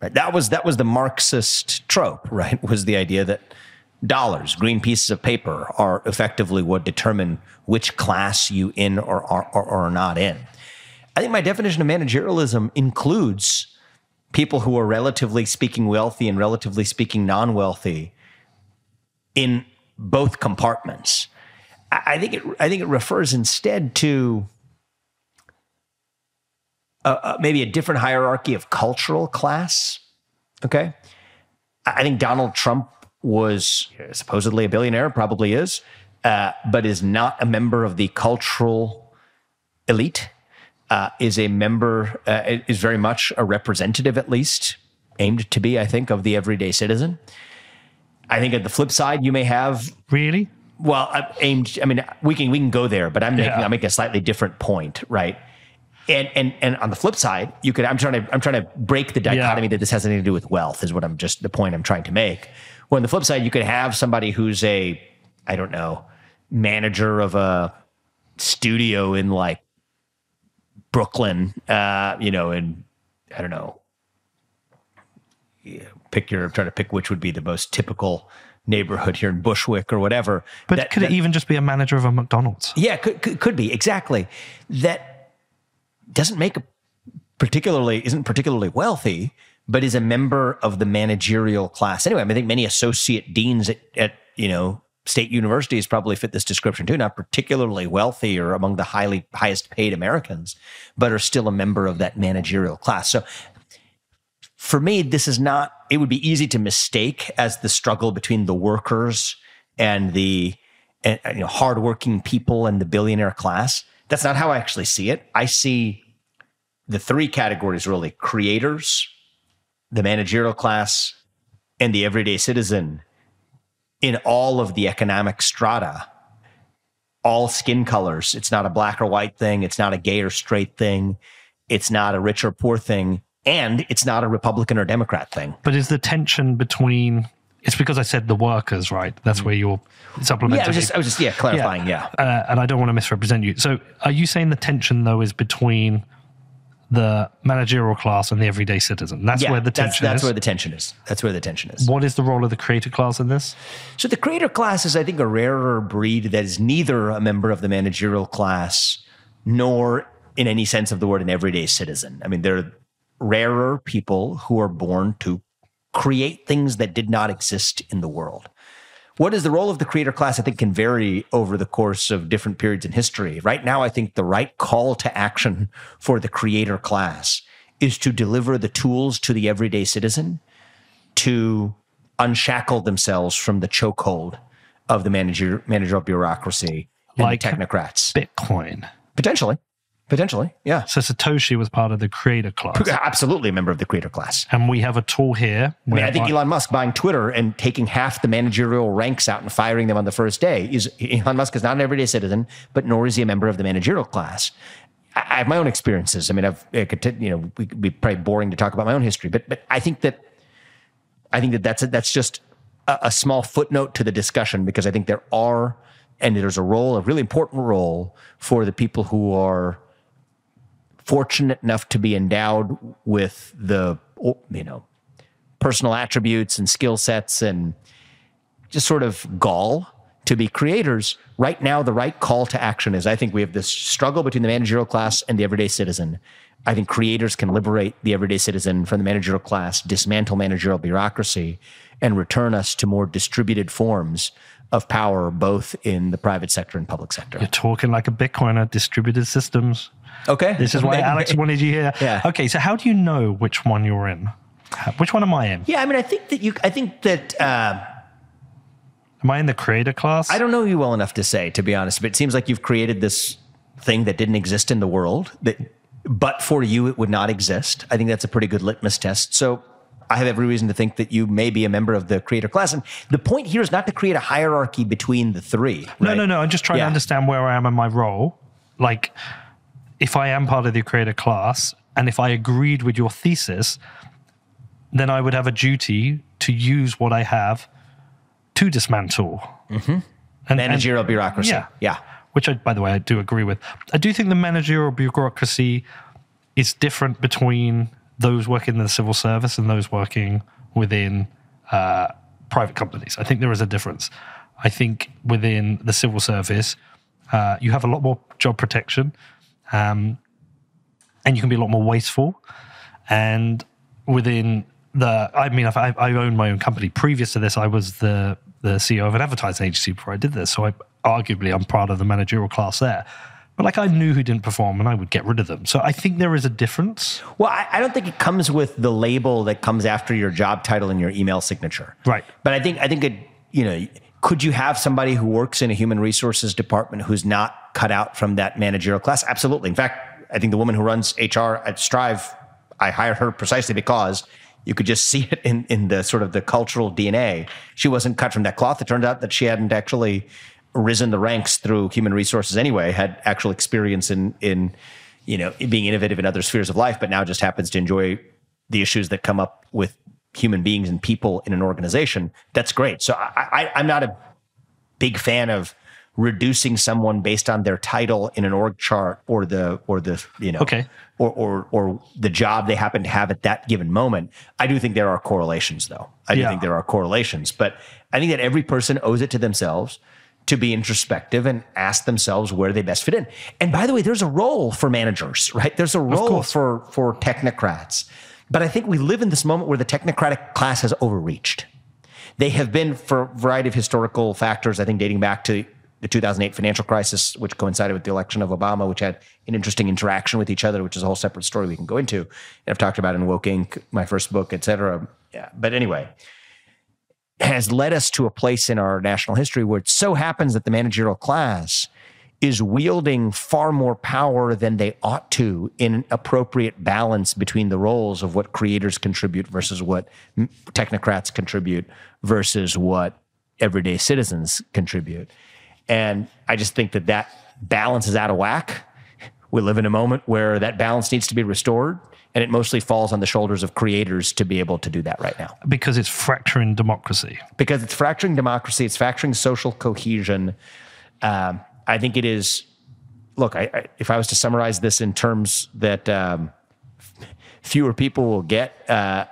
Right? That was that was the Marxist trope, right? Was the idea that dollars, green pieces of paper, are effectively what determine which class you in or are or, or not in. I think my definition of managerialism includes people who are relatively speaking wealthy and relatively speaking non-wealthy in both compartments. I think it I think it refers instead to uh, maybe a different hierarchy of cultural class. Okay. I I think Donald Trump was supposedly a billionaire, probably is, uh, but is not a member of the cultural elite, uh, is a member, uh, is very much a representative, at least, aimed to be, I think, of the everyday citizen. I think at the flip side, you may have Really? well, I aimed. I mean, we can we can go there, but I'm making Yeah. I'm making a slightly different point, right? And and and on the flip side, you could. I'm trying to I'm trying to break the dichotomy that this has anything to do with wealth. Is what I'm just the point I'm trying to make. Well, on the flip side, you could have somebody who's a I don't know manager of a studio in like Brooklyn, uh, you know, and I don't know. Pick your. I'm to pick which would be the most typical neighborhood here in Bushwick or whatever. But That- could that- it even just be a manager of a McDonald's? yeah, could, could could be exactly. That doesn't make a particularly isn't particularly wealthy, but is a member of the managerial class. Anyway, I, mean, I think many associate deans at, at you know state universities probably fit this description too. Not particularly wealthy or among the highly highest paid Americans, but are still a member of that managerial class. So for me, this is not, it would be easy to mistake as the struggle between the workers and the and, uh, you know, hardworking people and the billionaire class. That's not how I actually see it. I see the three categories really creators, the managerial class, and the everyday citizen in all of the economic strata, all skin colors. It's not a black or white thing. It's not a gay or straight thing. It's not a rich or poor thing. And it's not a Republican or Democrat thing. But is the tension between? It's because I said the workers, right? That's where you're supplementing. Yeah, I was just, I was just, yeah, clarifying. Yeah. uh, and I don't want to misrepresent you. So, are you saying the tension though is between the managerial class and the everyday citizen? That's yeah, where the that's, tension that's is. where the tension is. That's where the tension is. what is the role of the creator class in this? So the creator class is, I think, a rarer breed that is neither a member of the managerial class nor, in any sense of the word, an everyday citizen. I mean, they're rarer people who are born to create things that did not exist in the world. What is the role of the creator class? I think can vary over the course of different periods in history. Right now, I think the right call to action for the creator class is to deliver the tools to the everyday citizen to unshackle themselves from the chokehold of the manager, managerial bureaucracy and Like- the technocrats. Bitcoin. Potentially. Potentially. Yeah. So Satoshi was part of the creator class, Absolutely a member of the creator class. and we have a tool here. I mean, I think Elon Musk buying Twitter and taking half the managerial ranks out and firing them on the first day is Elon Musk is not an everyday citizen, but nor is he a member of the managerial class. I have my own experiences. I mean, I've, could, you know, we could be probably boring to talk about my own history, but but I think that I think that that's that's just a, a small footnote to the discussion because I think there are and there's a role, a really important role for the people who are fortunate enough to be endowed with the you know personal attributes and skill sets and just sort of gall to be creators right now the right call to action is i think we have this struggle between the managerial class and the everyday citizen i think creators can liberate the everyday citizen from the managerial class dismantle managerial bureaucracy and return us to more distributed forms of power both in the private sector and public sector You're talking like a Bitcoiner, distributed systems. Okay This is why Alex wanted you here. Yeah. Okay, so how do you know which one you're in? Which one am I in? yeah i mean i think that you i think that uh, Am I in the creator class? I don't know you well enough to say, to be honest, but it seems like you've created this thing that didn't exist in the world that but for you it would not exist. I think that's a pretty good litmus test. So I have every reason to think that you may be a member of the creator class. And the point here is not to create a hierarchy between the three. No, no, no. I'm just trying Yeah. to understand where I am in my role. Like, if I am part of the creator class, and if I agreed with your thesis, then I would have a duty to use what I have to dismantle. Mm-hmm. And, and- Managerial bureaucracy. Yeah. Yeah. which I, by the way, I do agree with. I do think the managerial bureaucracy is different between those working in the civil service and those working within uh, private companies. I think there is a difference. I think within the civil service, uh, you have a lot more job protection, um, and you can be a lot more wasteful. And within the, I mean, I, I own my own company. Previous to this, I was the the CEO of an advertising agency before I did this. So I arguably I'm part of the managerial class there. But like I knew who didn't perform, and I would get rid of them. So I think there is a difference. Well, I, I don't think it comes with the label that comes after your job title and your email signature. Right. But I think I think it, you know, could you have somebody who works in a human resources department who's not cut out from that managerial class? Absolutely. In fact, I think the woman who runs HR at Strive, I hired her precisely because you could just see it in, in the sort of the cultural DNA. She wasn't cut from that cloth. It turned out that she hadn't actually risen the ranks through human resources anyway, had actual experience in in you know being innovative in other spheres of life, but now just happens to enjoy the issues that come up with human beings and people in an organization. That's great. So I, I, I'm not a big fan of reducing someone based on their title in an org chart or the or the you know Okay. or or or the job they happen to have at that given moment. I do think there are correlations though. I do Yeah. think there are correlations, but I think that every person owes it to themselves to be introspective and ask themselves where they best fit in. And by the way, there's a role for managers, right? There's a role for for technocrats. But I think we live in this moment where the technocratic class has overreached. They have been, for a variety of historical factors, I think dating back to the 2008 financial crisis, which coincided with the election of Obama, which had an interesting interaction with each other, which is a whole separate story we can go into. And I've talked about in Woke Inc., my first book, et cetera. Yeah. But anyway, has led us to a place in our national history where it so happens that the managerial class is wielding far more power than they ought to in an appropriate balance between the roles of what creators contribute versus what technocrats contribute versus what everyday citizens contribute. And I just think that that balance is out of whack. We live in a moment where that balance needs to be restored, and it mostly falls on the shoulders of creators to be able to do that right now because it's fracturing democracy. because it's fracturing democracy, it's fracturing social cohesion. Um, I think it is. Look, I, I, if I was to summarize this in terms that um, fewer people will get, uh,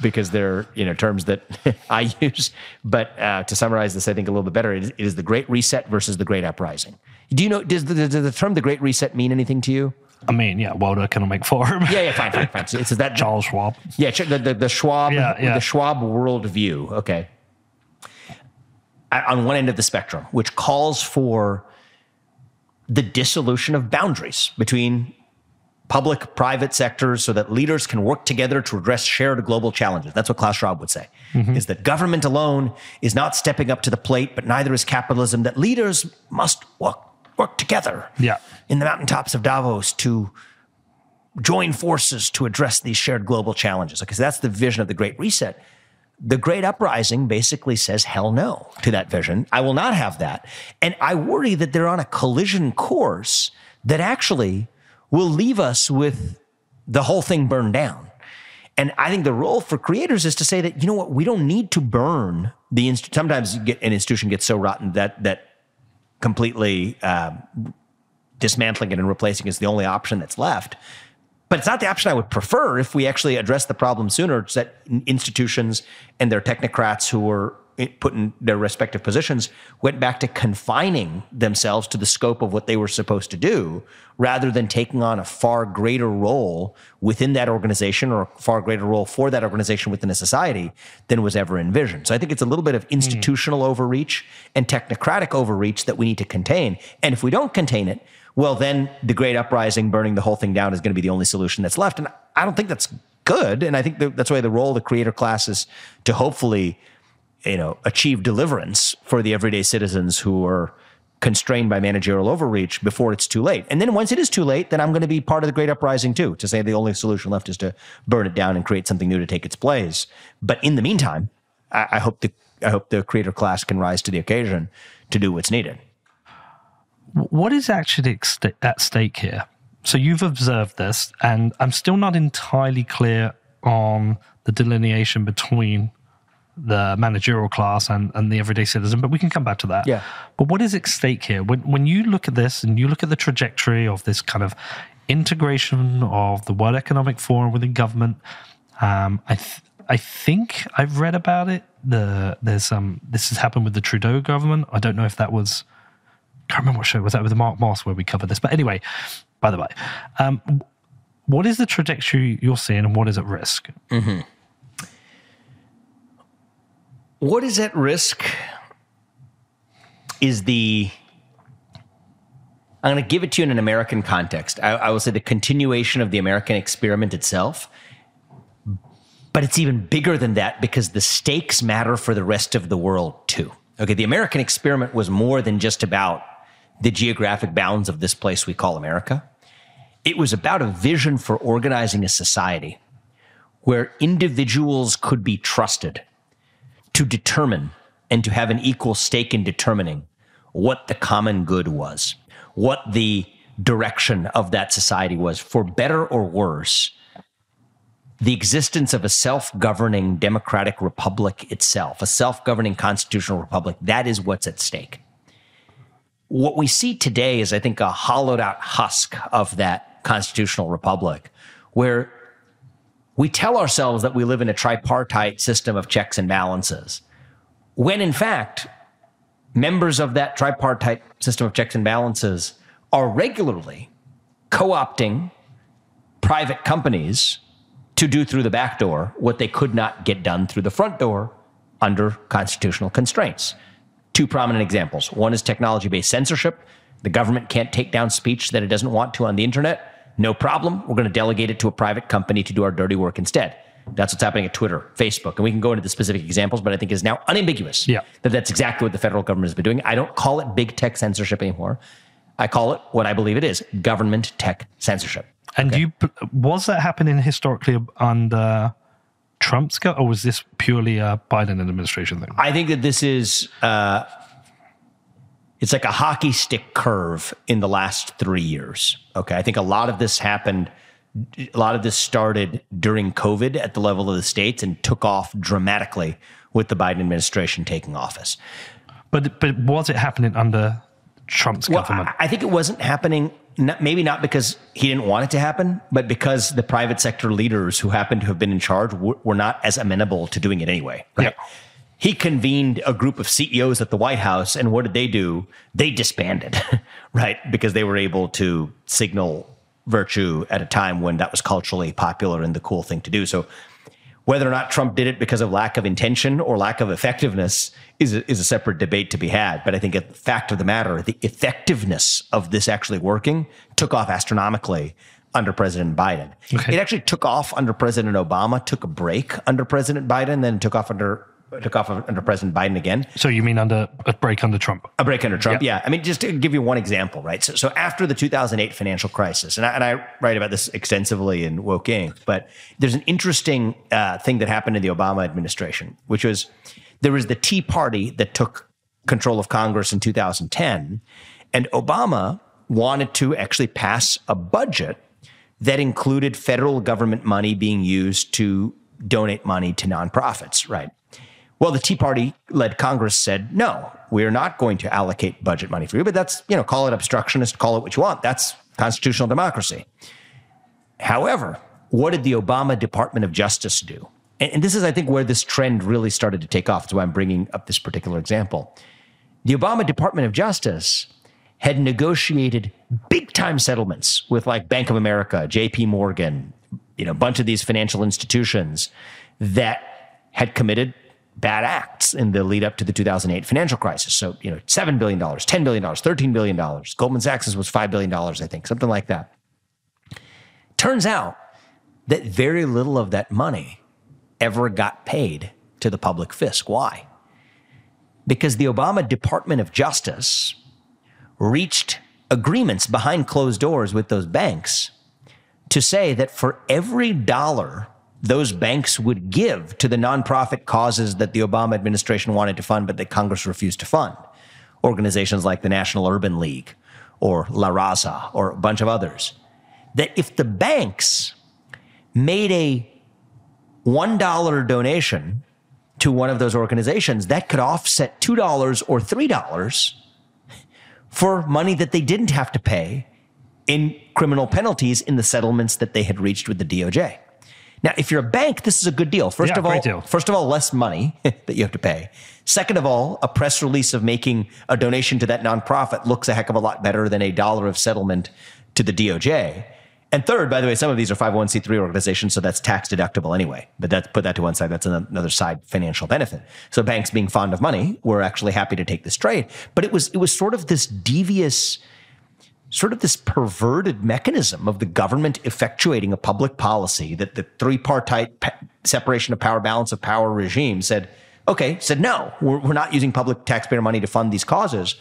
because they're you know terms that I use, but uh, to summarize this, I think a little bit better. It is, it is the Great Reset versus the Great Uprising. Do you know? Does the, does the term the Great Reset mean anything to you? I mean, yeah, World Economic Forum. Yeah, yeah, fine, fine, fine. So it's that Charles Schwab. Yeah, the, the, the Schwab Yeah, yeah. the Schwab worldview. Okay. On one end of the spectrum, which calls for the dissolution of boundaries between public private sectors so that leaders can work together to address shared global challenges. That's what Klaus Schwab would say. Mm-hmm. Is that government alone is not stepping up to the plate, but neither is capitalism, that leaders must work, work together Yeah. in the mountaintops of Davos to join forces to address these shared global challenges. Okay, so that's the vision of the Great Reset. The Great Uprising basically says hell no to that vision. I will not have that. And I worry that they're on a collision course that actually will leave us with the whole thing burned down. And I think the role for creators is to say that, you know what, we don't need to burn the. Sometimes get, an institution gets so rotten that, that completely um, dismantling it and replacing it is the only option that's left. But it's not the option I would prefer if we actually address the problem sooner. It's that institutions and their technocrats who were put in their respective positions went back to confining themselves to the scope of what they were supposed to do rather than taking on a far greater role within that organization or a far greater role for that organization within a society than was ever envisioned. So I think it's a little bit of institutional mm. overreach and technocratic overreach that we need to contain. And if we don't contain it, well, then the great uprising, burning the whole thing down, is going to be the only solution that's left. And I don't think that's good. And I think that's why the role of the creator class is to hopefully, you know, achieve deliverance for the everyday citizens who are constrained by managerial overreach before it's too late. And then once it is too late, then I'm going to be part of the great uprising too, to say the only solution left is to burn it down and create something new to take its place. But in the meantime, I, I hope the I hope the creator class can rise to the occasion to do what's needed what is actually at stake here? So you've observed this, and I'm still not entirely clear on the delineation between the managerial class and, and the everyday citizen, but we can come back to that. Yeah. But what is at stake here? When, when you look at this and you look at the trajectory of this kind of integration of the World Economic Forum within government, um, I, th- I think I've read about it. The there's um this has happened with the Trudeau government. I don't know if that was can't remember what show was that with Mark Moss where we covered this. But anyway, by the way, um, what is the trajectory you're seeing and what is at risk? Mm-hmm. What is at risk is the. I'm going to give it to you in an American context. I, I will say the continuation of the American experiment itself. But it's even bigger than that because the stakes matter for the rest of the world too. Okay, the American experiment was more than just about the geographic bounds of this place we call America. It was about a vision for organizing a society where individuals could be trusted to determine and to have an equal stake in determining what the common good was, what the direction of that society was, for better or worse. The existence of a self governing democratic republic itself, a self governing constitutional republic, that is what's at stake what we see today is, I think, a hollowed out husk of that constitutional republic where we tell ourselves that we live in a tripartite system of checks and balances, when in fact, members of that tripartite system of checks and balances are regularly co opting private companies to do through the back door what they could not get done through the front door under constitutional constraints two prominent examples. One is technology based censorship. The government can't take down speech that it doesn't want to on the internet. No problem. We're going to delegate it to a private company to do our dirty work instead. That's what's happening at Twitter, Facebook. And we can go into the specific examples, but I think it's now unambiguous yeah. that that's exactly what the federal government has been doing. I don't call it big tech censorship anymore. I call it what I believe it is government tech censorship. And okay? you was that happening historically under Trump's go, or was this purely a Biden administration thing? I think that this is uh, it's like a hockey stick curve in the last three years. Okay, I think a lot of this happened. A lot of this started during COVID at the level of the states and took off dramatically with the Biden administration taking office. But but was it happening under Trump's well, government? I think it wasn't happening not, maybe not because he didn't want it to happen, but because the private sector leaders who happened to have been in charge were not as amenable to doing it anyway. Right. Yeah. He convened a group of CEOs at the White House, and what did they do? They disbanded, right? Because they were able to signal virtue at a time when that was culturally popular and the cool thing to do. So whether or not Trump did it because of lack of intention or lack of effectiveness is a, is a separate debate to be had. But I think the fact of the matter, the effectiveness of this actually working took off astronomically under President Biden. Okay. It actually took off under President Obama, took a break under President Biden, then took off under took off under President Biden again. So you mean under a break under Trump? A break under Trump, yeah. yeah. I mean, just to give you one example, right? So, so after the 2008 financial crisis, and I, and I write about this extensively in Woke Inc., but there's an interesting uh, thing that happened in the Obama administration, which was there was the Tea Party that took control of Congress in 2010, and Obama wanted to actually pass a budget that included federal government money being used to donate money to nonprofits, right? Well, the Tea Party led Congress said, no, we're not going to allocate budget money for you, but that's, you know, call it obstructionist, call it what you want. That's constitutional democracy. However, what did the Obama Department of Justice do? And, and this is, I think, where this trend really started to take off. That's why I'm bringing up this particular example. The Obama Department of Justice had negotiated big time settlements with like Bank of America, JP Morgan, you know, a bunch of these financial institutions that had committed bad acts in the lead up to the 2008 financial crisis. So, you know, $7 billion, $10 billion, $13 billion. Goldman Sachs was $5 billion, I think, something like that. Turns out that very little of that money ever got paid to the public fisc. Why? Because the Obama Department of Justice reached agreements behind closed doors with those banks to say that for every dollar those banks would give to the nonprofit causes that the Obama administration wanted to fund, but that Congress refused to fund. Organizations like the National Urban League or La Raza or a bunch of others. That if the banks made a $1 donation to one of those organizations, that could offset $2 or $3 for money that they didn't have to pay in criminal penalties in the settlements that they had reached with the DOJ. Now, if you're a bank, this is a good deal. First Yeah, of all, deal. first of all, less money that you have to pay. Second of all, a press release of making a donation to that nonprofit looks a heck of a lot better than a dollar of settlement to the DOJ. And third, by the way, some of these are 501c3 organizations, so that's tax deductible anyway. But that's put that to one side. That's another side financial benefit. So banks being fond of money were actually happy to take this trade. But it was it was sort of this devious sort of this perverted mechanism of the government effectuating a public policy that the three-partite pa- separation of power, balance of power regime said, okay, said no, we're, we're not using public taxpayer money to fund these causes.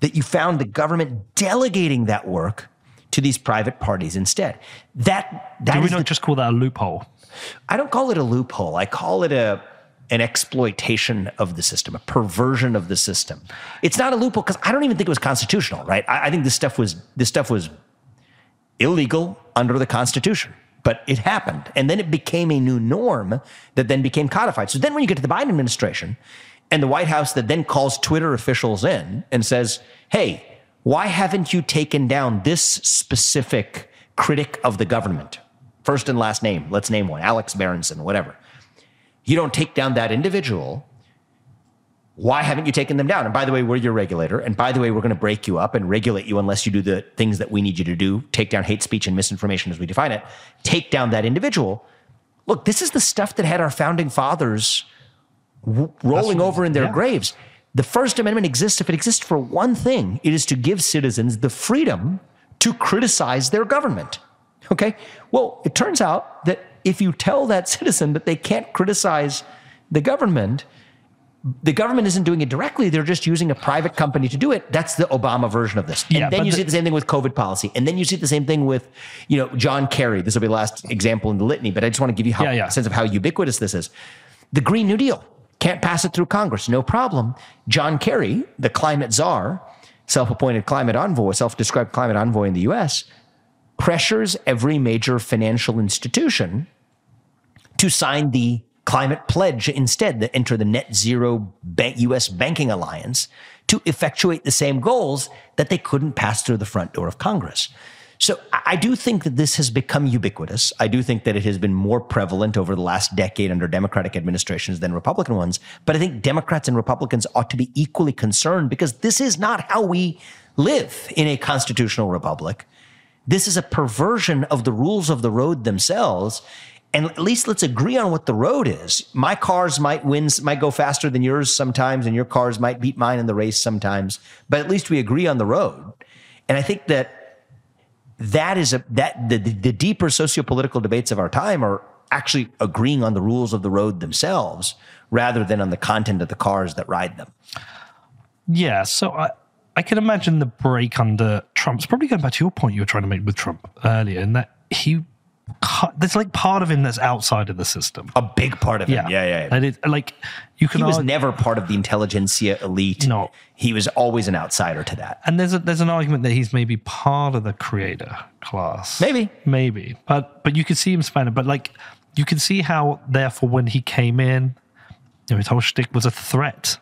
That you found the government delegating that work to these private parties instead. That that Do we not the- just call that a loophole? I don't call it a loophole. I call it a an exploitation of the system, a perversion of the system. It's not a loophole because I don't even think it was constitutional, right? I, I think this stuff was this stuff was illegal under the Constitution. But it happened. And then it became a new norm that then became codified. So then when you get to the Biden administration and the White House that then calls Twitter officials in and says, hey, why haven't you taken down this specific critic of the government? First and last name, let's name one, Alex Berenson, whatever. You don't take down that individual why haven't you taken them down? And by the way, we're your regulator. And by the way, we're going to break you up and regulate you unless you do the things that we need you to do take down hate speech and misinformation as we define it, take down that individual. Look, this is the stuff that had our founding fathers w- rolling over in their yeah. graves. The First Amendment exists if it exists for one thing it is to give citizens the freedom to criticize their government. Okay? Well, it turns out that if you tell that citizen that they can't criticize the government, the government isn't doing it directly. They're just using a private company to do it. That's the Obama version of this. And Yeah, then you the- see the same thing with COVID policy. And then you see the same thing with, you know, John Kerry. This will be the last example in the litany, but I just want to give you how, Yeah, yeah. a sense of how ubiquitous this is. The Green New Deal can't pass it through Congress. No problem. John Kerry, the climate czar, self-appointed climate envoy, self-described climate envoy in the U.S., pressures every major financial institution to sign the climate pledge instead that enter the net zero US banking alliance to effectuate the same goals that they couldn't pass through the front door of Congress. So I do think that this has become ubiquitous. I do think that it has been more prevalent over the last decade under Democratic administrations than Republican ones. But I think Democrats and Republicans ought to be equally concerned because this is not how we live in a constitutional republic. This is a perversion of the rules of the road themselves. And at least let's agree on what the road is. My cars might win, might go faster than yours sometimes, and your cars might beat mine in the race sometimes. But at least we agree on the road. And I think that that is a that the, the, deeper sociopolitical debates of our time are actually agreeing on the rules of the road themselves rather than on the content of the cars that ride them. Yeah, so I, I can imagine the break under Trump's probably going back to your point you were trying to make with Trump earlier, in that he, there's like part of him that's outside of the system. A big part of it. Yeah, Yeah, yeah. yeah. And it, like you can He was argue- never part of the intelligentsia elite. No. He was always an outsider to that. and there's a, there's an argument that he's maybe part of the creator class. Maybe. maybe, but but you could see him spanning. But like you can see how therefore when he came in, you know, his whole shtick was a threat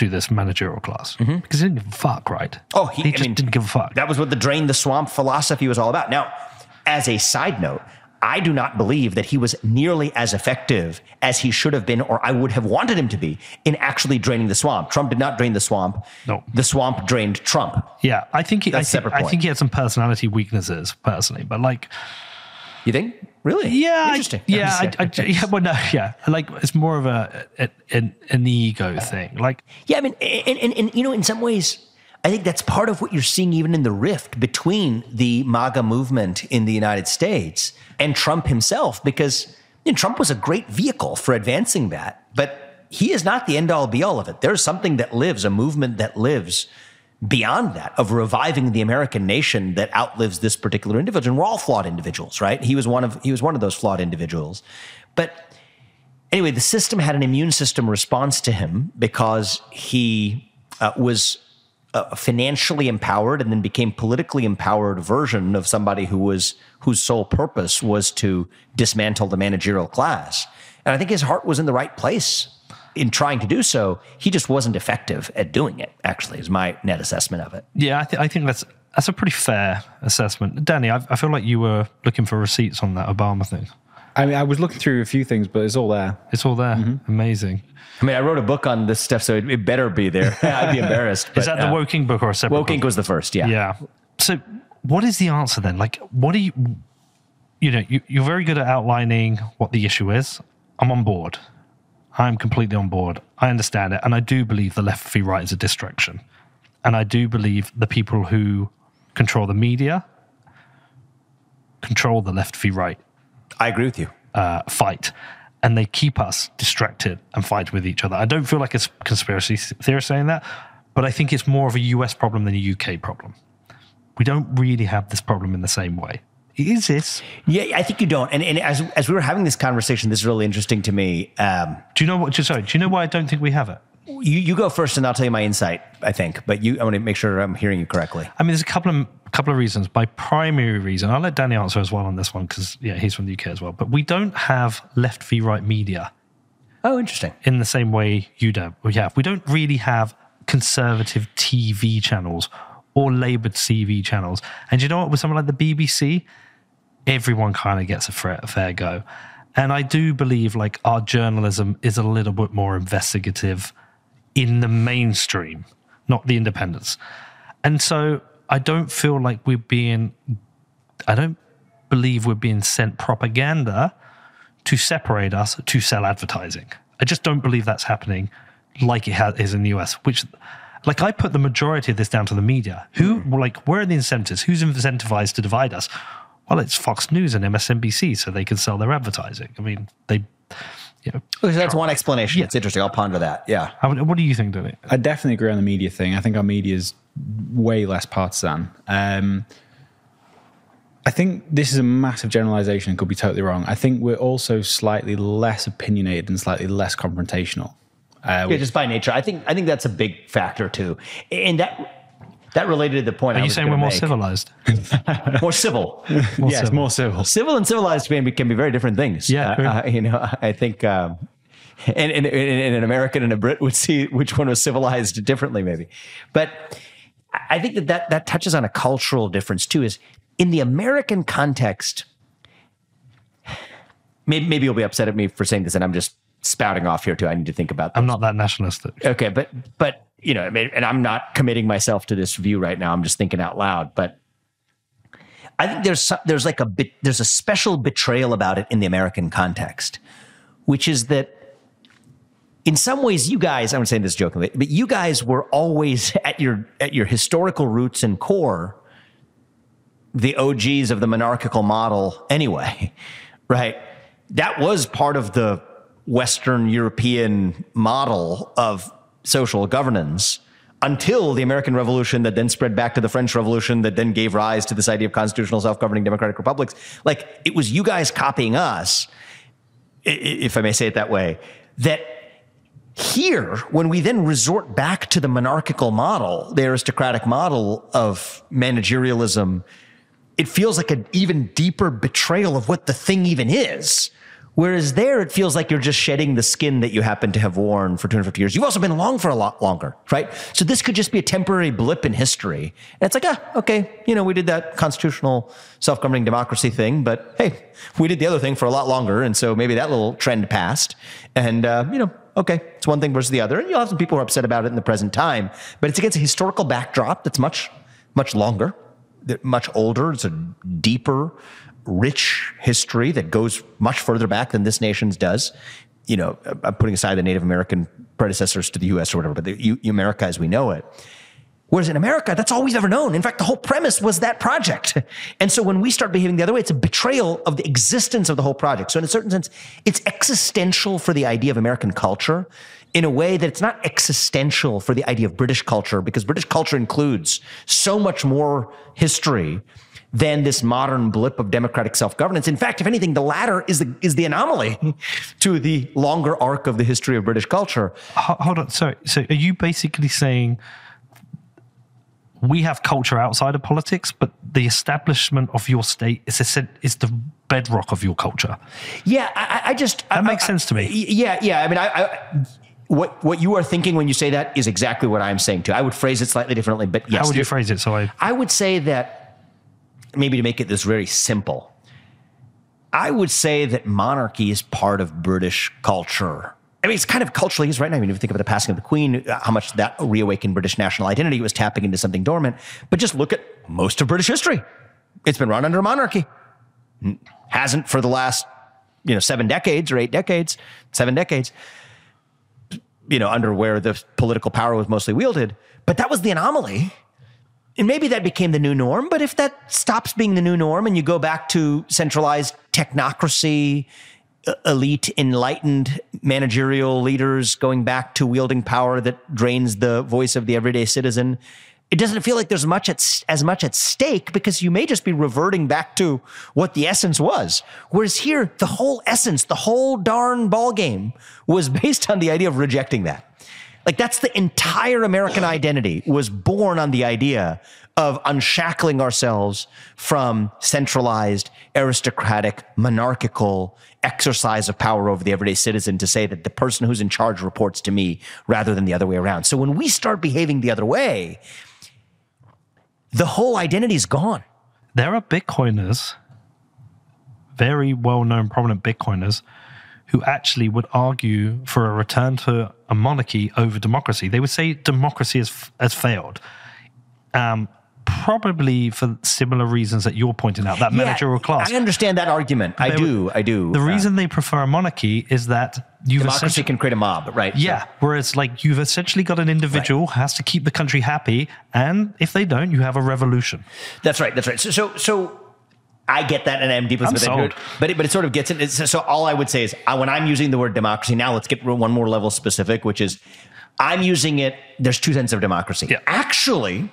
to this managerial class because he didn't give a fuck, right? Mm-hmm. Oh, he- he I just mean, didn't give a fuck. That was what the drain the swamp philosophy was all about. Now, as a side note, I do not believe that he was nearly as effective as he should have been, or I would have wanted him to be, in actually draining the swamp. Trump did not drain the swamp. No. The swamp drained Trump. yeah, I think he, I, That's a think, separate I think he had some personality weaknesses personally, but like, You think? Really? yeah, I- Interesting. yeah, I, I, yeah, well, no, yeah, like it's more of a, a an, an ego thing. Like, Yeah, I mean, and, and, and you know, in some ways, I think that's part of what you're seeing even in the rift between the MAGA movement in the United States and Trump himself, because you know, Trump was a great vehicle for advancing that, but he is not the end all be all of it. There's something that lives, a movement that lives beyond that of reviving the American nation that outlives this particular individual. And we're all flawed individuals, right? He was one of he was one of those flawed individuals. But anyway, the system had an immune system response to him because he uh, was a financially empowered and then became politically empowered version of somebody who was whose sole purpose was to dismantle the managerial class. And I think his heart was in the right place in trying to do so. He just wasn't effective at doing it. Actually, is my net assessment of it. yeah, I, th- I think that's that's a pretty fair assessment. Danny, I, I feel like you were looking for receipts on that Obama thing. I mean, I was looking through a few things, but it's all there. It's all there. Mm-hmm. Amazing. I mean, I wrote a book on this stuff, so it, it better be there. I'd be embarrassed. Is but, that the uh, Woke, Inc. book or a separate Woke book? Was the first, yeah. Yeah. So, what is the answer then? Like, what do you, you know, you, you're very good at outlining what the issue is. I'm on board. I'm completely on board. I understand it. And I do believe the left v right is a distraction. And I do believe the people who control the media control the left v right I agree with you. uh, fight. And they keep us distracted and fight with each other. I don't feel like it's conspiracy theorists saying that, but I think it's more of a US problem than a UK problem. We don't really have this problem in the same way. It exists. Yeah, I think you don't. And, and as as we were having this conversation, this is really interesting to me. Um, Do you know what? Sorry, do you know why I don't think we have it? you you go first, and I'll tell you my insight. I think, but you, I want to make sure I'm hearing you correctly. I mean, there's a couple of couple of reasons. My primary reason, I'll let Danny answer as well on this one because yeah, he's from the UK as well. But we don't have left v right media Oh, interesting. in the same way you do. We have. We don't really have conservative TV channels or Labour TV channels. And you know what? With someone like the BBC, everyone kind of gets a fair, go. And I do believe like our journalism is a little bit more investigative in the mainstream, not the independents. And so I don't feel like we're being, I don't believe we're being sent propaganda to separate us to sell advertising. I just don't believe that's happening like it is in the US, which, like, I put the majority of this down to the media. Who, like, where are the incentives? Who's incentivized to divide us? Well, it's Fox News and MSNBC, so they can sell their advertising. I mean, they, you know, Okay, so that's one explanation. Yeah. It's interesting. I'll ponder that. Yeah. how, what do you think, Danny? I definitely agree on the media thing. I think our media is way less partisan. Um, I think this is a massive generalization and could be totally wrong. I think we're also slightly less opinionated and slightly less confrontational. Uh, Yeah, just by nature. I think I think that's a big factor too, and that that related to the point. Are I you was saying we're more make. civilized? more civil? yes, more civil. civil and civilized can be, can be very different things. Yeah, Uh, uh, you know, I think, um, and, and, and an American and a Brit would see which one was civilized differently, maybe. But I think that that, that touches on a cultural difference too. Is in the American context, maybe, maybe you'll be upset at me for saying this, and I'm just spouting off here too. I need to think about. This. I'm not that nationalistic. Okay, but but you know, and I'm not committing myself to this view right now. I'm just thinking out loud. But I think there's there's like a bit there's a special betrayal about it in the American context, which is that in some ways you guys I'm saying this jokingly, but you guys were always at your at your historical roots and core the OGs of the monarchical model anyway, right? That was part of the Western European model of social governance until the American Revolution, that then spread back to the French Revolution, that then gave rise to this idea of constitutional self governing democratic republics. Like it was you guys copying us, if I may say it that way, that here, when we then resort back to the monarchical model, the aristocratic model of managerialism, it feels like an even deeper betrayal of what the thing even is, Whereas there, it feels like you're just shedding the skin that you happen to have worn for 250 years. You've also been along for a lot longer, right? So this could just be a temporary blip in history. And it's like, ah, okay, you know, we did that constitutional self governing democracy thing, but hey, we did the other thing for a lot longer. And so maybe that little trend passed. And, uh, you know, okay, it's one thing versus the other. And you'll have some people who are upset about it in the present time, but it's against a historical backdrop that's much, much longer, much older. It's a deeper, rich history that goes much further back than this nation's does. You know, I'm putting aside the Native American predecessors to the U.S. or whatever, but the, America as we know it. Whereas in America, that's all we've ever known. In fact, the whole premise was that project. And so when we start behaving the other way, it's a betrayal of the existence of the whole project. So in a certain sense, it's existential for the idea of American culture in a way that it's not existential for the idea of British culture because British culture includes so much more history than this modern blip of democratic self-governance. In fact, if anything, the latter is the is the anomaly to the longer arc of the history of British culture. Hold on, sorry. So, are you basically saying we have culture outside of politics, but the establishment of your state is a, is the bedrock of your culture? Yeah, I, I just that I, makes sense to me. Yeah, yeah. I mean, I what what you are thinking when you say that is exactly what I'm saying too. I would phrase it slightly differently, but yes. How would you phrase it? So I I would say that maybe to make it this very simple, I would say that monarchy is part of British culture. I mean, it's kind of culturally is right now. I mean, if you think about the passing of the Queen, how much that reawakened British national identity was tapping into something dormant. But just look at most of British history. It's been run under monarchy. Hasn't for the last, you know, seven decades or eight decades, seven decades, you know, under where the political power was mostly wielded. But that was the anomaly and maybe that became the new norm, but if that stops being the new norm and you go back to centralized technocracy, elite, enlightened managerial leaders going back to wielding power that drains the voice of the everyday citizen, it doesn't feel like there's much at, as much at stake because you may just be reverting back to what the essence was. Whereas here, the whole essence, the whole darn ball game was based on the idea of rejecting that. Like that's the entire American identity was born on the idea of unshackling ourselves from centralized, aristocratic, monarchical exercise of power over the everyday citizen to say that the person who's in charge reports to me rather than the other way around. So when we start behaving the other way, the whole identity is gone. There are Bitcoiners, very well known, prominent Bitcoiners, who actually would argue for a return to a monarchy over democracy. They would say democracy has, has failed. Um, probably for similar reasons that you're pointing out, that yeah, managerial class. I understand that argument. I do. I do. The uh, reason they prefer a monarchy is that you've democracy can create a mob, right? Yeah. So. Whereas, like, you've essentially got an individual right. has to keep the country happy, and if they don't, you have a revolution. That's right. That's right. So, so, so I get that, and I'm deeply I'm. But it, but it sort of gets it. So all I would say is uh, when I'm using the word democracy, now let's get one more level specific, which is I'm using it. There's two senses of democracy. Yeah. Actually,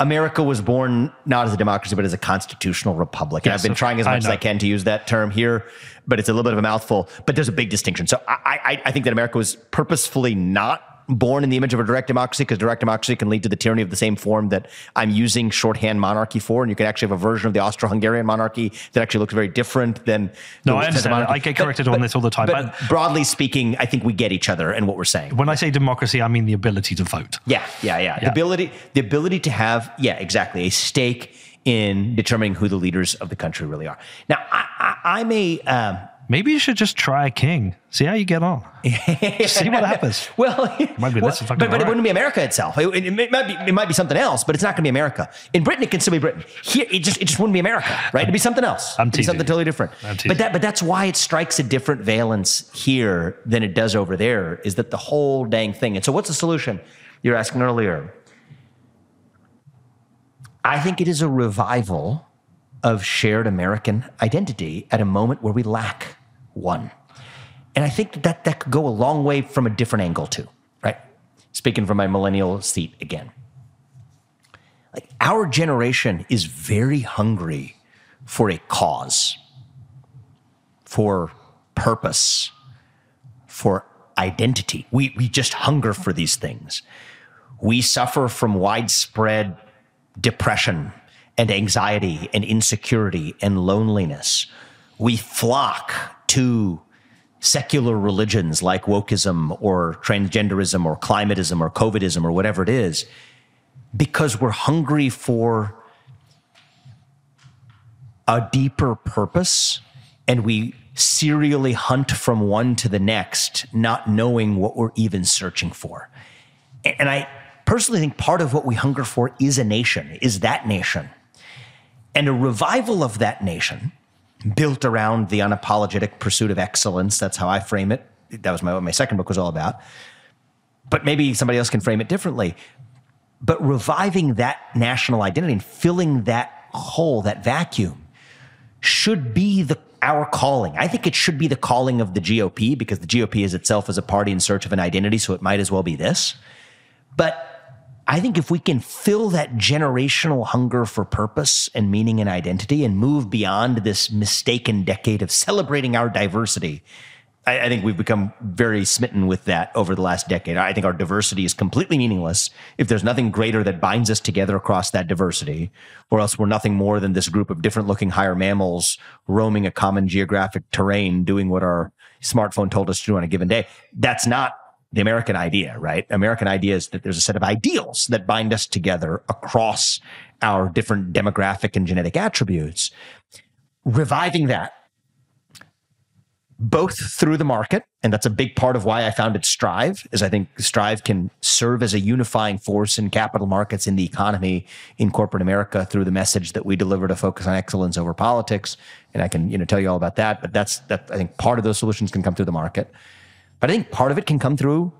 America was born not as a democracy, but as a constitutional republic. And yes, I've been trying as much as I can to use that term here, but it's a little bit of a mouthful. But there's a big distinction. So I, I, I think that America was purposefully not born in the image of a direct democracy because direct democracy can lead to the tyranny of the same form that I'm using shorthand monarchy for. And you can actually have a version of the Austro Hungarian monarchy that actually looks very different than. No, I understand. I get corrected but, on but, this all the time. But, but, broadly speaking, I think we get each other and what we're saying. When I say democracy, I mean the ability to vote. Yeah, yeah, yeah. yeah. The ability, the ability to have, yeah, exactly, a stake in determining who the leaders of the country really are. Now, I, I, I'm a. Um, Maybe you should just try king. See how you get on. See what happens. well, might be well, but, but it wouldn't be America itself. It, it, it, might be it might be something else, but it's not going to be America. In Britain, it can still be Britain. Here, it just it just wouldn't be America, right? It'd be something else. I'm teasing. something totally different. But that but that's why it strikes a different valence here than it does over there. Is that the whole dang thing? And so, what's the solution? You're asking earlier. I think it is a revival of shared American identity at a moment where we lack one. And I think that that could go a long way from a different angle too, right? Speaking from my millennial seat again. Like our generation is very hungry for a cause, for purpose, for identity. We, we just hunger for these things. We suffer from widespread depression and anxiety and insecurity and loneliness we flock to secular religions like wokeism or transgenderism or climatism or covidism or whatever it is because we're hungry for a deeper purpose and we serially hunt from one to the next, not knowing what we're even searching for. And I personally think part of what we hunger for is a nation, is that nation. And a revival of that nation built around the unapologetic pursuit of excellence. That's how I frame it. That was my, what my second book was all about. But maybe somebody else can frame it differently. But reviving that national identity and filling that hole, that vacuum, should be the our calling. I think it should be the calling of the GOP because the GOP is itself as a party in search of an identity, so it might as well be this. But I think if we can fill that generational hunger for purpose and meaning and identity and move beyond this mistaken decade of celebrating our diversity I, I, think we've become very smitten with that over the last decade. I think our diversity is completely meaningless if there's nothing greater that binds us together across that diversity, or else we're nothing more than this group of different looking higher mammals roaming a common geographic terrain, doing what our smartphone told us to do on a given day. That's not the American idea, right? American idea is that there's a set of ideals that bind us together across our different demographic and genetic attributes. Reviving that both through the market and that's a big part of why i founded strive is i think strive can serve as a unifying force in capital markets in the economy in corporate america through the message that we deliver to focus on excellence over politics and i can you know tell you all about that but that's that i think part of those solutions can come through the market but i think part of it can come through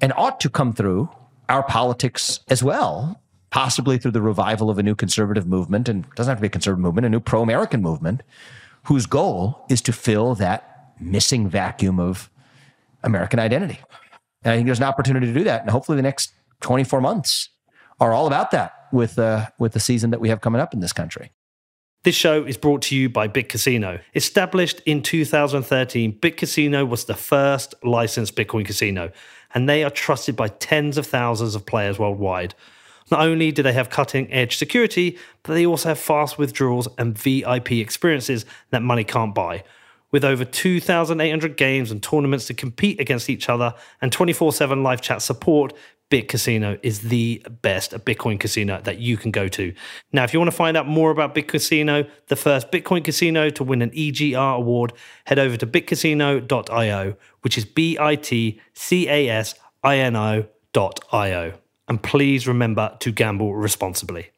and ought to come through our politics as well possibly through the revival of a new conservative movement and it doesn't have to be a conservative movement a new pro-american movement whose goal is to fill that missing vacuum of American identity. And I think there's an opportunity to do that. And hopefully the next 24 months are all about that with, uh, with the season that we have coming up in this country. This show is brought to you by Bit Casino. Established in 2013, Bit Casino was the first licensed Bitcoin casino, and they are trusted by tens of thousands of players worldwide. Not only do they have cutting edge security, but they also have fast withdrawals and VIP experiences that money can't buy with over 2,800 games and tournaments to compete against each other and 24 7 live chat support. Bit Casino is the best Bitcoin casino that you can go to. Now, if you want to find out more about Bit Casino, the first Bitcoin casino to win an EGR award, head over to bitcasino.io, which is B I T C A S I N O.io. And please remember to gamble responsibly.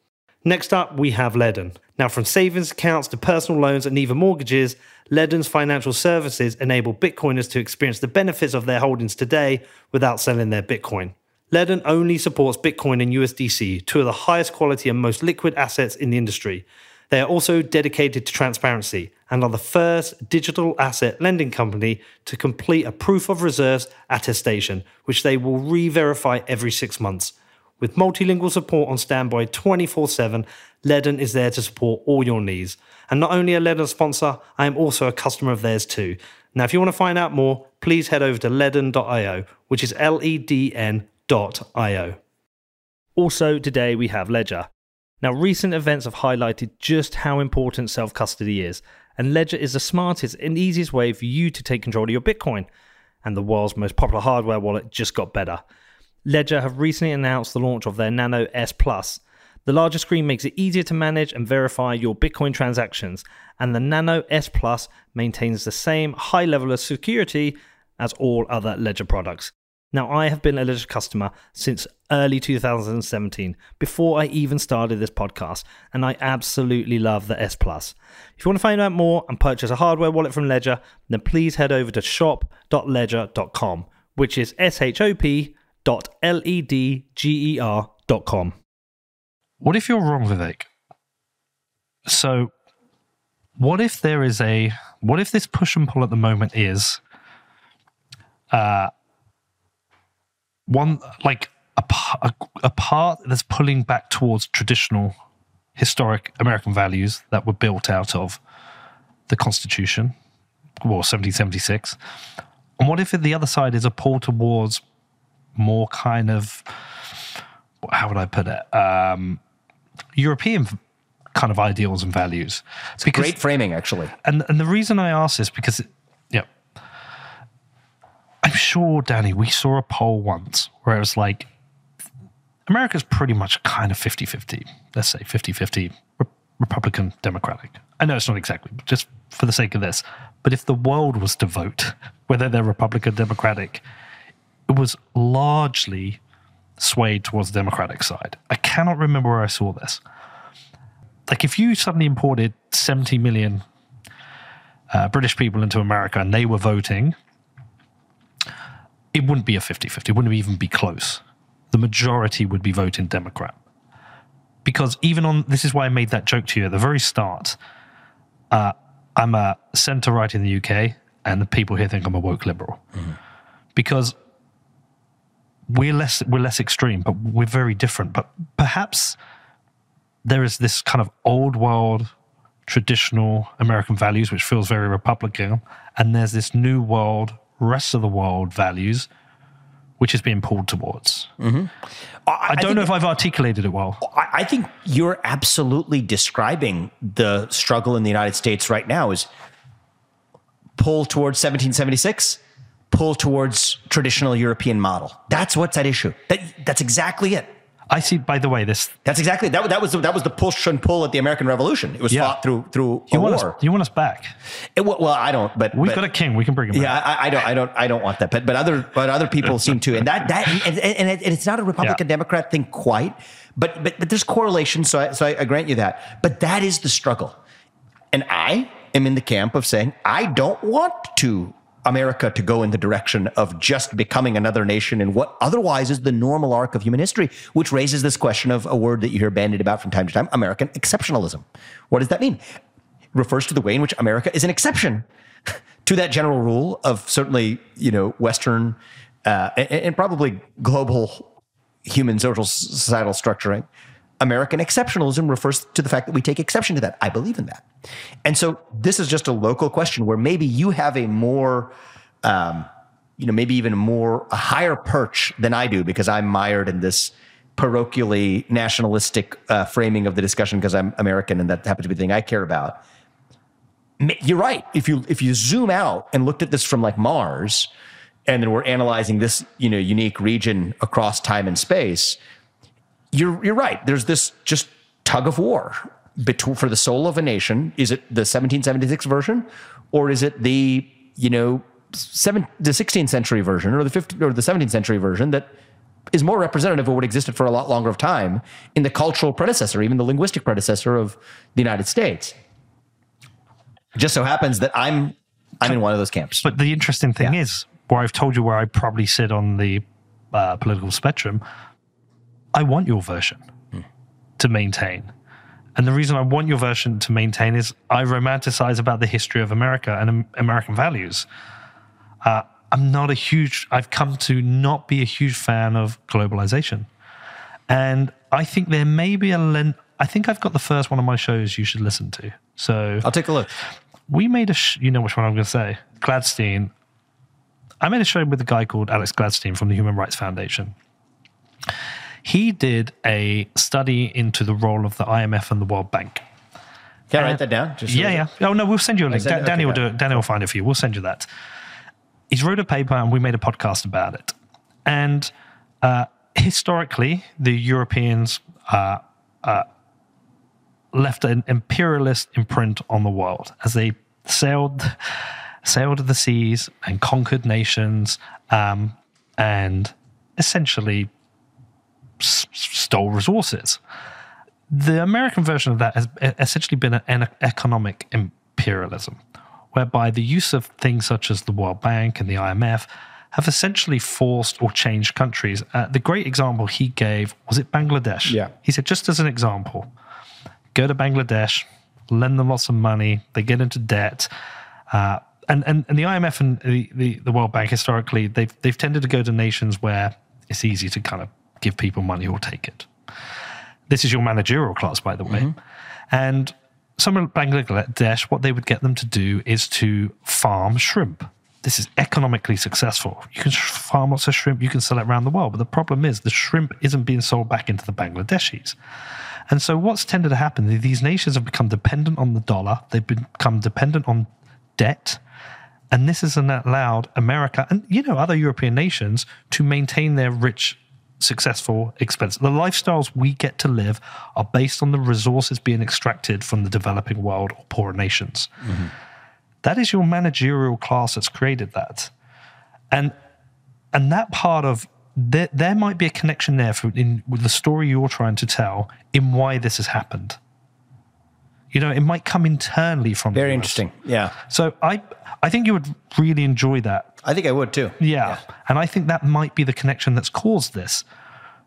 Next up, we have Ledn. Now, from savings accounts to personal loans and even mortgages, Ledn's financial services enable Bitcoiners to experience the benefits of their holdings today without selling their Bitcoin. Ledn only supports Bitcoin and USDC, two of the highest quality and most liquid assets in the industry. They are also dedicated to transparency and are the first digital asset lending company to complete a proof of reserves attestation, which they will re verify every six months. With multilingual support on standby 24 7, Ledn is there to support all your needs. And not only a Ledn sponsor, I am also a customer of theirs too. Now, if you want to find out more, please head over to ledn.io, which is L E D N.io. Also, today we have Ledger. Now, recent events have highlighted just how important self custody is, and Ledger is the smartest and easiest way for you to take control of your Bitcoin. And the world's most popular hardware wallet just got better. Ledger have recently announced the launch of their Nano S Plus. The larger screen makes it easier to manage and verify your Bitcoin transactions, and the Nano S Plus maintains the same high level of security as all other Ledger products. Now, I have been a Ledger customer since early 2017, before I even started this podcast, and I absolutely love the S Plus. If you want to find out more and purchase a hardware wallet from Ledger, then please head over to shop.ledger.com, which is S H O P www.ledger.com. What if you're wrong, Vivek? So, what if there is a what if this push and pull at the moment is uh one like a, a, a part that's pulling back towards traditional historic American values that were built out of the Constitution, well, 1776. And what if the other side is a pull towards more kind of how would I put it? Um, European kind of ideals and values. It's great framing, actually. And and the reason I ask this because, it, yeah, I'm sure, Danny, we saw a poll once where it was like, America's pretty much kind of 50 50, let's say 50 50 Republican Democratic. I know it's not exactly, just for the sake of this. But if the world was to vote, whether they're Republican Democratic, it was largely swayed towards the Democratic side. I cannot remember where I saw this. Like if you suddenly imported 70 million uh, British people into America and they were voting, it wouldn't be a 50 50. It wouldn't even be close. The majority would be voting Democrat. Because even on, this is why I made that joke to you at the very start. Uh, I'm a centre right in the UK, and the people here think I'm a woke liberal. Mm-hmm. Because we're less we're less extreme, but we're very different. But perhaps there is this kind of old world traditional American values, which feels very Republican, and there's this new world, rest of the world values, which is being pulled towards. Mm-hmm. I, I, don't know if I've articulated it well. I, I think you're absolutely describing the struggle in the United States right now is pull towards 1776 pull towards traditional European model. That's what's at issue. That, that's exactly it. I see. By the way, this that's exactly that. That was that was the push and pull at the American Revolution. It was yeah. fought through through you want war. Us, you want us back? It, well, I don't. But we've but, got a king. We can bring him. Back. Yeah, I, I, don't. I don't. I don't want that. But but other but other people seem to. And that that and, and, and it's not a Republican yeah. Democrat thing quite. But but but there's correlation. So I, so I, I grant you that. But that is the struggle. And I am in the camp of saying I don't want to America to go in the direction of just becoming another nation in what otherwise is the normal arc of human history, which raises this question of a word that you hear bandied about from time to time American exceptionalism. What does that mean? It refers to the way in which America is an exception to that general rule of certainly, you know, Western uh, and, and probably global human social societal structuring American exceptionalism refers to the fact that we take exception to that. I believe in that. And so this is just a local question where maybe you have a more, um, you know, maybe even more, a higher perch than I do because I'm mired in this parochially nationalistic uh, framing of the discussion because I'm American and that happens to be the thing I care about. You're right. If you if you zoom out and looked at this from like Mars, and then we're analyzing this you know unique region across time and space, you're you're right. There's this just tug of war between for the soul of a nation. Is it the 1776 version, or is it the you know seven the 16th century version or the 15th or the 17th century version that is more representative of what existed for a lot longer of time in the cultural predecessor, even the linguistic predecessor of the United States. It just so happens that I'm I'm in one of those camps. But the interesting thing yeah. is, where I've told you where I probably sit on the uh, political spectrum, I want your version mm. to maintain. And the reason I want your version to maintain is I romanticize about the history of America and American values. Uh, I'm not a huge, I've come to not be a huge fan of globalization. And I think there may be a lens, I think I've got the first one of my shows you should listen to. So I'll take a look. We made a, sh- you know which one I'm going to say, Gladstein. I made a show with a guy called Alex Gladstein from the Human Rights Foundation. He did a study into the role of the IMF and the World Bank. Can I write that down? Just yeah, yeah. Oh no, we'll send you a link. Da- Danny will do it. Danny will find it for you. We'll send you that. He's wrote a paper, and we made a podcast about it. And uh, historically, the Europeans uh, uh, left an imperialist imprint on the world as they sailed sailed the seas and conquered nations um, and essentially stole resources. The American version of that has essentially been an economic imperialism, whereby the use of things such as the World Bank and the IMF have essentially forced or changed countries. Uh, the great example he gave was it Bangladesh. Yeah. He said, just as an example, go to Bangladesh, lend them lots of money, they get into debt. Uh, and, and, and the IMF and the, the, the World Bank historically, they've, they've tended to go to nations where it's easy to kind of give people money or take it. This is your managerial class, by the way. Mm-hmm. And some of Bangladesh, what they would get them to do is to farm shrimp. This is economically successful. You can farm lots of shrimp, you can sell it around the world. But the problem is the shrimp isn't being sold back into the Bangladeshis. And so, what's tended to happen? These nations have become dependent on the dollar. They've become dependent on debt, and this has allowed America and you know other European nations to maintain their rich, successful, expensive. The lifestyles we get to live are based on the resources being extracted from the developing world or poorer nations. Mm-hmm. That is your managerial class that's created that, and and that part of there, there might be a connection there for in with the story you're trying to tell in why this has happened. You know, it might come internally from the Very interesting. Yeah. So I I think you would really enjoy that. I think I would too. Yeah. And I think that might be the connection that's caused this.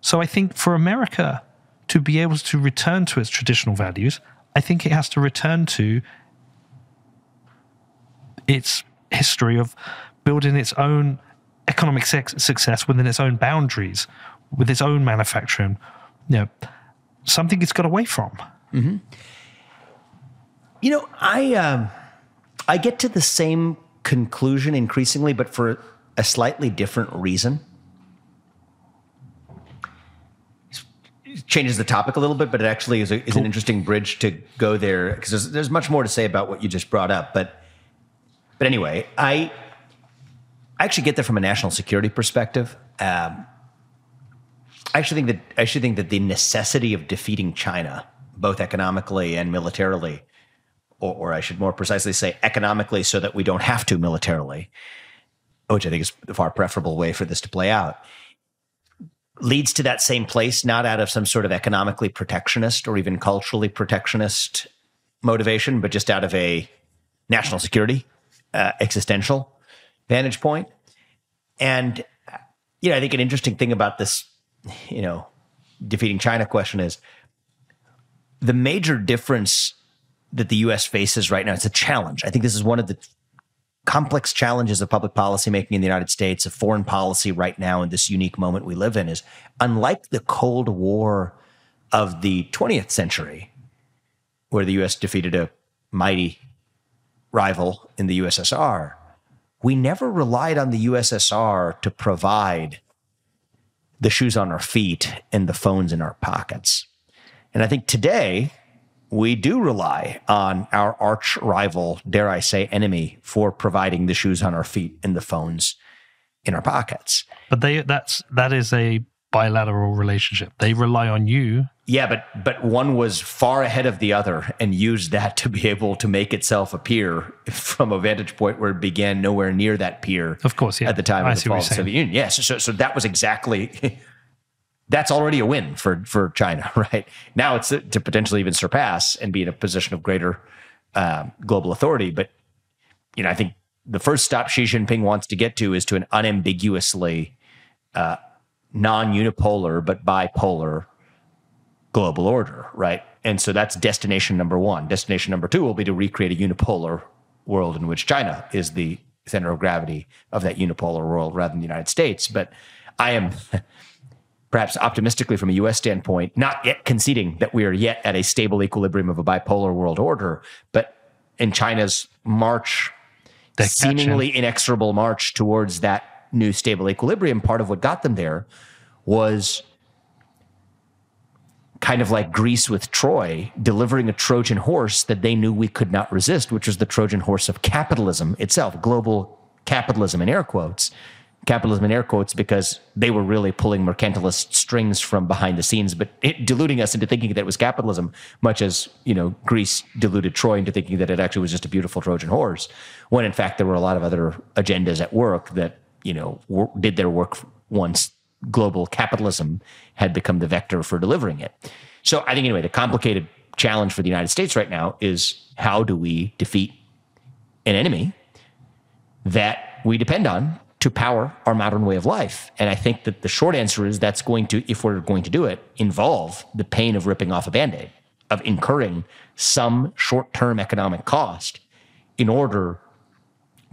So I think for America to be able to return to its traditional values, I think it has to return to its history of building its own economic success within its own boundaries, with its own manufacturing. You know, something it's got away from. Mm-hmm. You know, I um, I get to the same conclusion increasingly, but for a slightly different reason. It changes the topic a little bit, but it actually is, a, is an interesting bridge to go there because there's, there's much more to say about what you just brought up. But but anyway, I I actually get there from a national security perspective. Um, I actually think that I actually think that the necessity of defeating China, both economically and militarily, or, or I should more precisely say economically, so that we don't have to militarily, which I think is the far preferable way for this to play out, leads to that same place, not out of some sort of economically protectionist or even culturally protectionist motivation, but just out of a national security, uh, existential vantage point. And you know, I think an interesting thing about this, you know, defeating China question is the major difference that the US faces right now. It's a challenge. I think this is one of the complex challenges of public policy making in the United States, of foreign policy right now in this unique moment we live in is unlike the Cold War of the 20th century, where the US defeated a mighty rival in the USSR, we never relied on the USSR to provide the shoes on our feet and the phones in our pockets. And I think today we do rely on our arch rival, dare I say, enemy for providing the shoes on our feet and the phones in our pockets. But they that's that is a bilateral relationship. They rely on you. Yeah, but but one was far ahead of the other and used that to be able to make itself appear from a vantage point where it began nowhere near that peer. Of course, yeah. At the time I of the fall of the. Soviet Union. Yes. so, so that was exactly that's already a win for for China, right? Now it's to potentially even surpass and be in a position of greater um, global authority. But you know, I think the first stop Xi Jinping wants to get to is to an unambiguously uh, non-unipolar but bipolar global order, right? And so that's destination number one. Destination number two will be to recreate a unipolar world in which China is the center of gravity of that unipolar world rather than the United States. But I am perhaps optimistically from a US standpoint, not yet conceding that we are yet at a stable equilibrium of a bipolar world order, but in China's march, They're seemingly inexorable march towards that new stable equilibrium, part of what got them there was kind of like Greece with Troy, delivering a Trojan horse that they knew we could not resist, which was the Trojan horse of capitalism itself, global capitalism in air quotes. Capitalism in air quotes because they were really pulling mercantilist strings from behind the scenes, but it, deluding us into thinking that it was capitalism, much as you know Greece deluded Troy into thinking that it actually was just a beautiful Trojan horse, when in fact there were a lot of other agendas at work that you know wor- did their work once global capitalism had become the vector for delivering it. So I think anyway, the complicated challenge for the United States right now is how do we defeat an enemy that we depend on to power our modern way of life? And I think that the short answer is that's going to, if we're going to do it, involve the pain of ripping off a band aid, of incurring some short term economic cost in order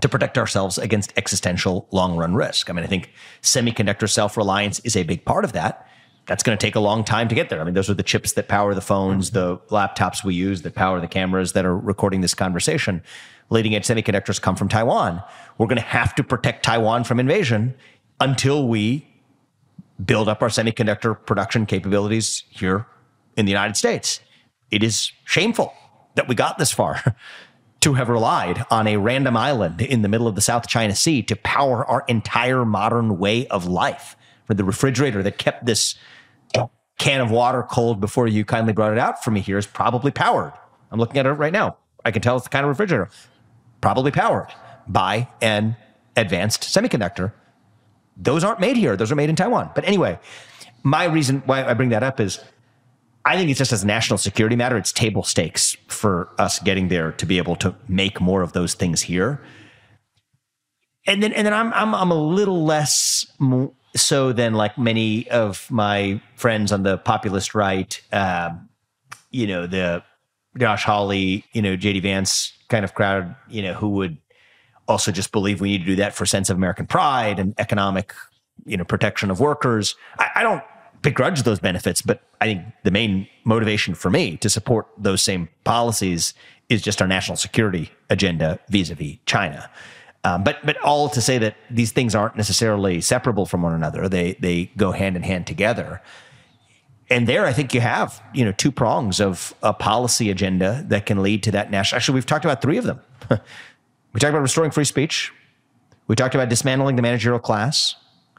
to protect ourselves against existential long run risk. I mean, I think semiconductor self reliance is a big part of that. That's going to take a long time to get there. I mean, those are the chips that power the phones, the laptops we use, that power the cameras that are recording this conversation. Leading edge semiconductors come from Taiwan. We're going to have to protect Taiwan from invasion until we build up our semiconductor production capabilities here in the United States. It is shameful that we got this far to have relied on a random island in the middle of the South China Sea to power our entire modern way of life. For the refrigerator that kept this can of water cold before you kindly brought it out for me here is probably powered. I'm looking at it right now. I can tell it's the kind of refrigerator probably powered by an advanced semiconductor. Those aren't made here. Those are made in Taiwan. But anyway, my reason why I bring that up is I think it's just as a national security matter, it's table stakes for us getting there to be able to make more of those things here. And then, and then I'm, I'm, I'm a little less so then, like many of my friends on the populist right. Um, you know, the Josh Hawley, you know, JD Vance kind of crowd, you know, who would also just believe we need to do that for sense of American pride and economic, you know, protection of workers. I, I don't begrudge those benefits, but I think the main motivation for me to support those same policies is just our national security agenda vis-a-vis China. Um, but but all to say that these things aren't necessarily separable from one another. They they go hand in hand together. And there, I think you have you know two prongs of a policy agenda that can lead to that national. Actually, we've talked about three of them. we talked about restoring free speech. We talked about dismantling the managerial class.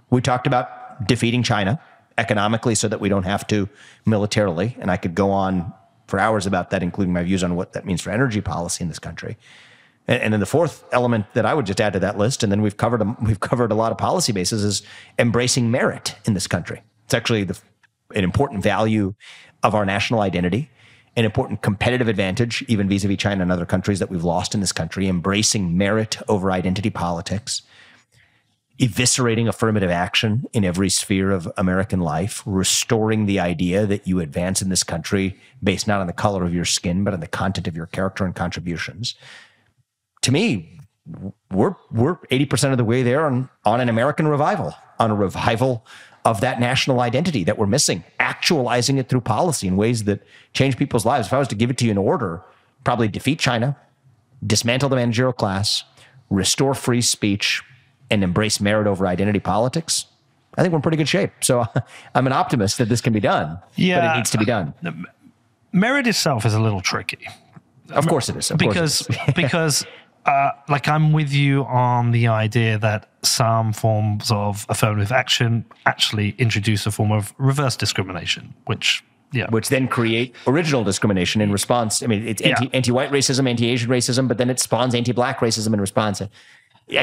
We talked about defeating China economically so that we don't have to militarily. And I could go on for hours about that, including my views on what that means for energy policy in this country. And, and then the fourth element that I would just add to that list, and then we've covered a, we've covered a lot of policy bases, is embracing merit in this country. It's actually the, an important value of our national identity, an important competitive advantage, even vis-a-vis China and other countries that we've lost in this country. Embracing merit over identity politics eviscerating affirmative action in every sphere of American life, restoring the idea that you advance in this country based not on the color of your skin, but on the content of your character and contributions. To me, we're we're 80% of the way there on, on an American revival, on a revival of that national identity that we're missing, actualizing it through policy in ways that change people's lives. If I was to give it to you in order, probably defeat China, dismantle the managerial class, restore free speech, and embrace merit over identity politics, I think we're in pretty good shape. So I'm an optimist that this can be done. Yeah, but it needs to be uh, done. Merit itself is a little tricky. Of course it is. Of because because uh, like I'm with you on the idea that some forms of affirmative action actually introduce a form of reverse discrimination, which yeah. Which then create original discrimination in response. I mean, it's anti, yeah. anti-white racism, anti-Asian racism, but then it spawns anti-black racism in response. I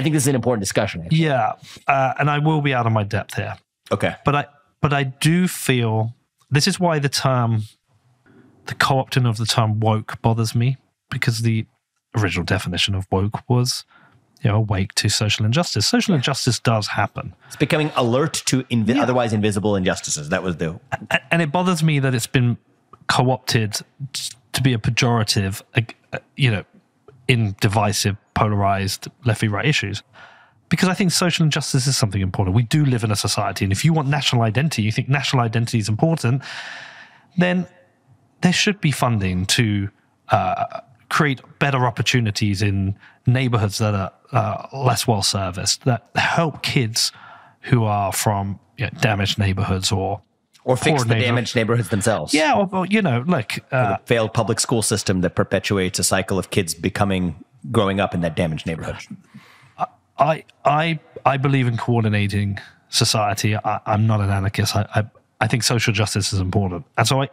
think this is an important discussion. Actually. Yeah, uh, and I will be out of my depth here. Okay, but I but I do feel this is why the term, the co-opting of the term woke bothers me because the original definition of woke was you know, awake to social injustice. Social injustice does happen. It's becoming alert to invi- yeah. otherwise invisible injustices. That was the. And it bothers me that it's been co opted to be a pejorative, uh, you know, in divisive, polarized lefty right issues. Because I think social injustice is something important. We do live in a society. And if you want national identity, you think national identity is important, then there should be funding to uh, create better opportunities in neighborhoods that are uh, less well serviced, that help kids who are from you know, damaged neighborhoods or or fix the damaged neighborhoods themselves. Yeah, or, or you know, like uh, failed public school system that perpetuates a cycle of kids becoming growing up in that damaged neighborhood. I I I believe in coordinating society. I, am not an anarchist. I, I, I think social justice is important, and so I.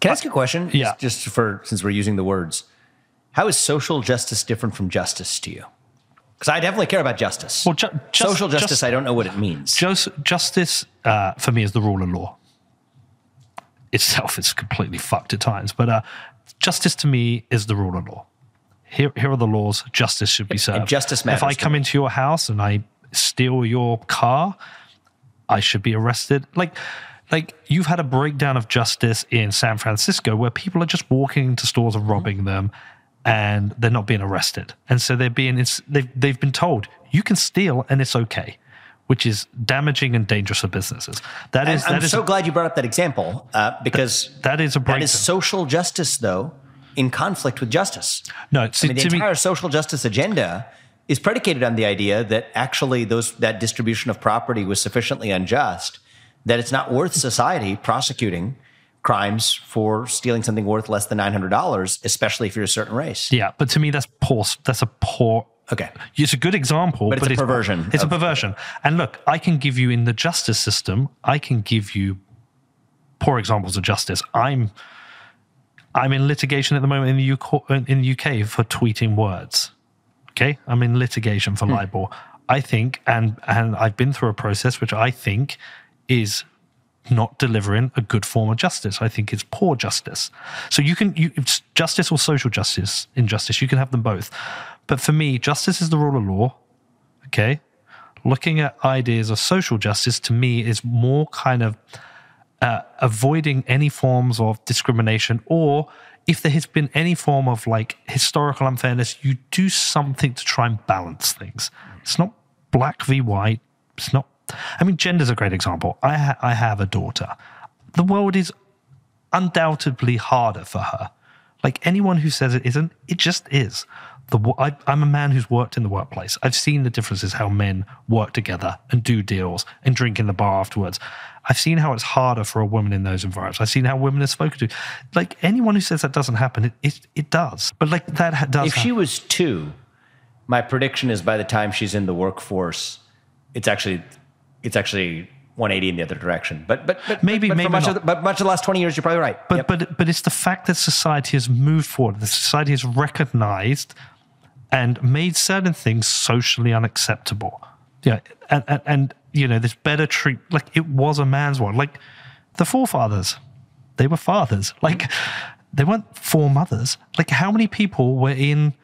Can I ask you a question? Yeah. Just for since we're using the words, how is social justice different from justice to you? Because I definitely care about justice. Well, ju- just, social justice, just, I don't know what it means. Just, justice uh, for me is the rule of law itself is completely fucked at times. But uh, justice to me is the rule of law. Here, here are the laws. Justice should be served. And justice matters. If I come into your house and I steal your car, I should be arrested. Like, like you've had a breakdown of justice in San Francisco where people are just walking into stores and robbing them, and they're not being arrested. And so they're being they've they've been told you can steal and it's okay which is damaging and dangerous for businesses. That is. I'm that is so glad you brought up that example uh, because that, that is a breakdown. that is social justice, though, in conflict with justice. No, to, I mean, the entire me, social justice agenda is predicated on the idea that actually those that distribution of property was sufficiently unjust that it's not worth society prosecuting crimes for stealing something worth less than $900, especially if you're a certain race. Yeah, but to me, that's poor. That's a poor. Okay. It's a good example, But it's a perversion It's a of- perversion. And look, I can give you in the justice system. I can give you poor examples of justice. I'm I'm in litigation at the moment in the UK, in the UK for tweeting words. Okay, I'm in litigation for hmm. libel. I think, and and I've been through a process which I think is not delivering a good form of justice. I think it's poor justice. So you can you it's justice or social justice, injustice. You can have them both. But for me, justice is the rule of law. Okay, looking at ideas of social justice to me is more kind of uh, avoiding any forms of discrimination or if there has been any form of like historical unfairness you do something to try and balance things it's not black v white it's not i mean gender's a great example. I ha- i have a daughter. The world is undoubtedly harder for her. Like anyone who says it isn't it just is. The I, i'm a man who's worked in the workplace. I've seen the differences how men work together and do deals and drink in the bar afterwards. I've seen how it's harder for a woman in those environments. I've seen how women are spoken to. Like anyone who says that doesn't happen it, it, it does. But like that ha- does If she was two, my prediction is by the time she's in the workforce, it's actually it's actually 180 in the other direction. But but, but Maybe, but, maybe much not. Of the, but much of the last 20 years, you're probably right. But Yep. but but it's the fact that society has moved forward. The society has recognized and made certain things socially unacceptable. Yeah, and, and, and you know this better treat like it was a man's world. Like the forefathers, they were fathers. Like they weren't foremothers. Like how many people were in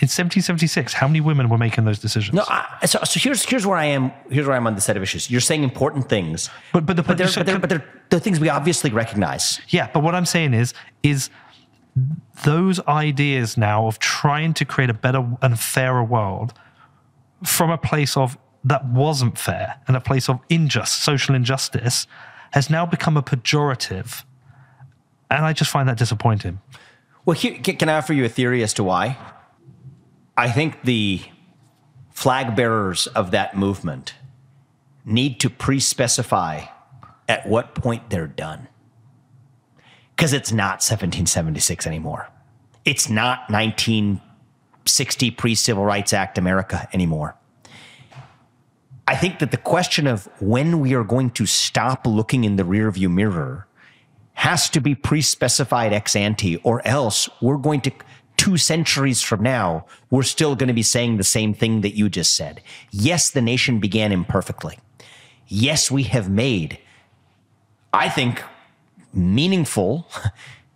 in 1776? How many women were making those decisions? No, I, so, so here's here's where I am. Here's where I'm on the set of issues. You're saying important things, But- but the- but they're, so but they're, but they're, they're things we obviously recognize. Yeah, but what I'm saying is, is those ideas now of trying to create a better and fairer world from a place of that wasn't fair and a place of unjust social injustice has now become a pejorative, and I just find that disappointing. Well, here, can, can I offer you a theory as to why? I think the flag bearers of that movement need to pre-specify at what point they're done. Because it's not 1776 anymore. It's not 1960 pre-Civil Rights Act America anymore. I think that the question of when we are going to stop looking in the rearview mirror has to be pre-specified ex ante, or else we're going to two centuries from now, we're still going to be saying the same thing that you just said. Yes, the nation began imperfectly. Yes, we have made, I think, meaningful,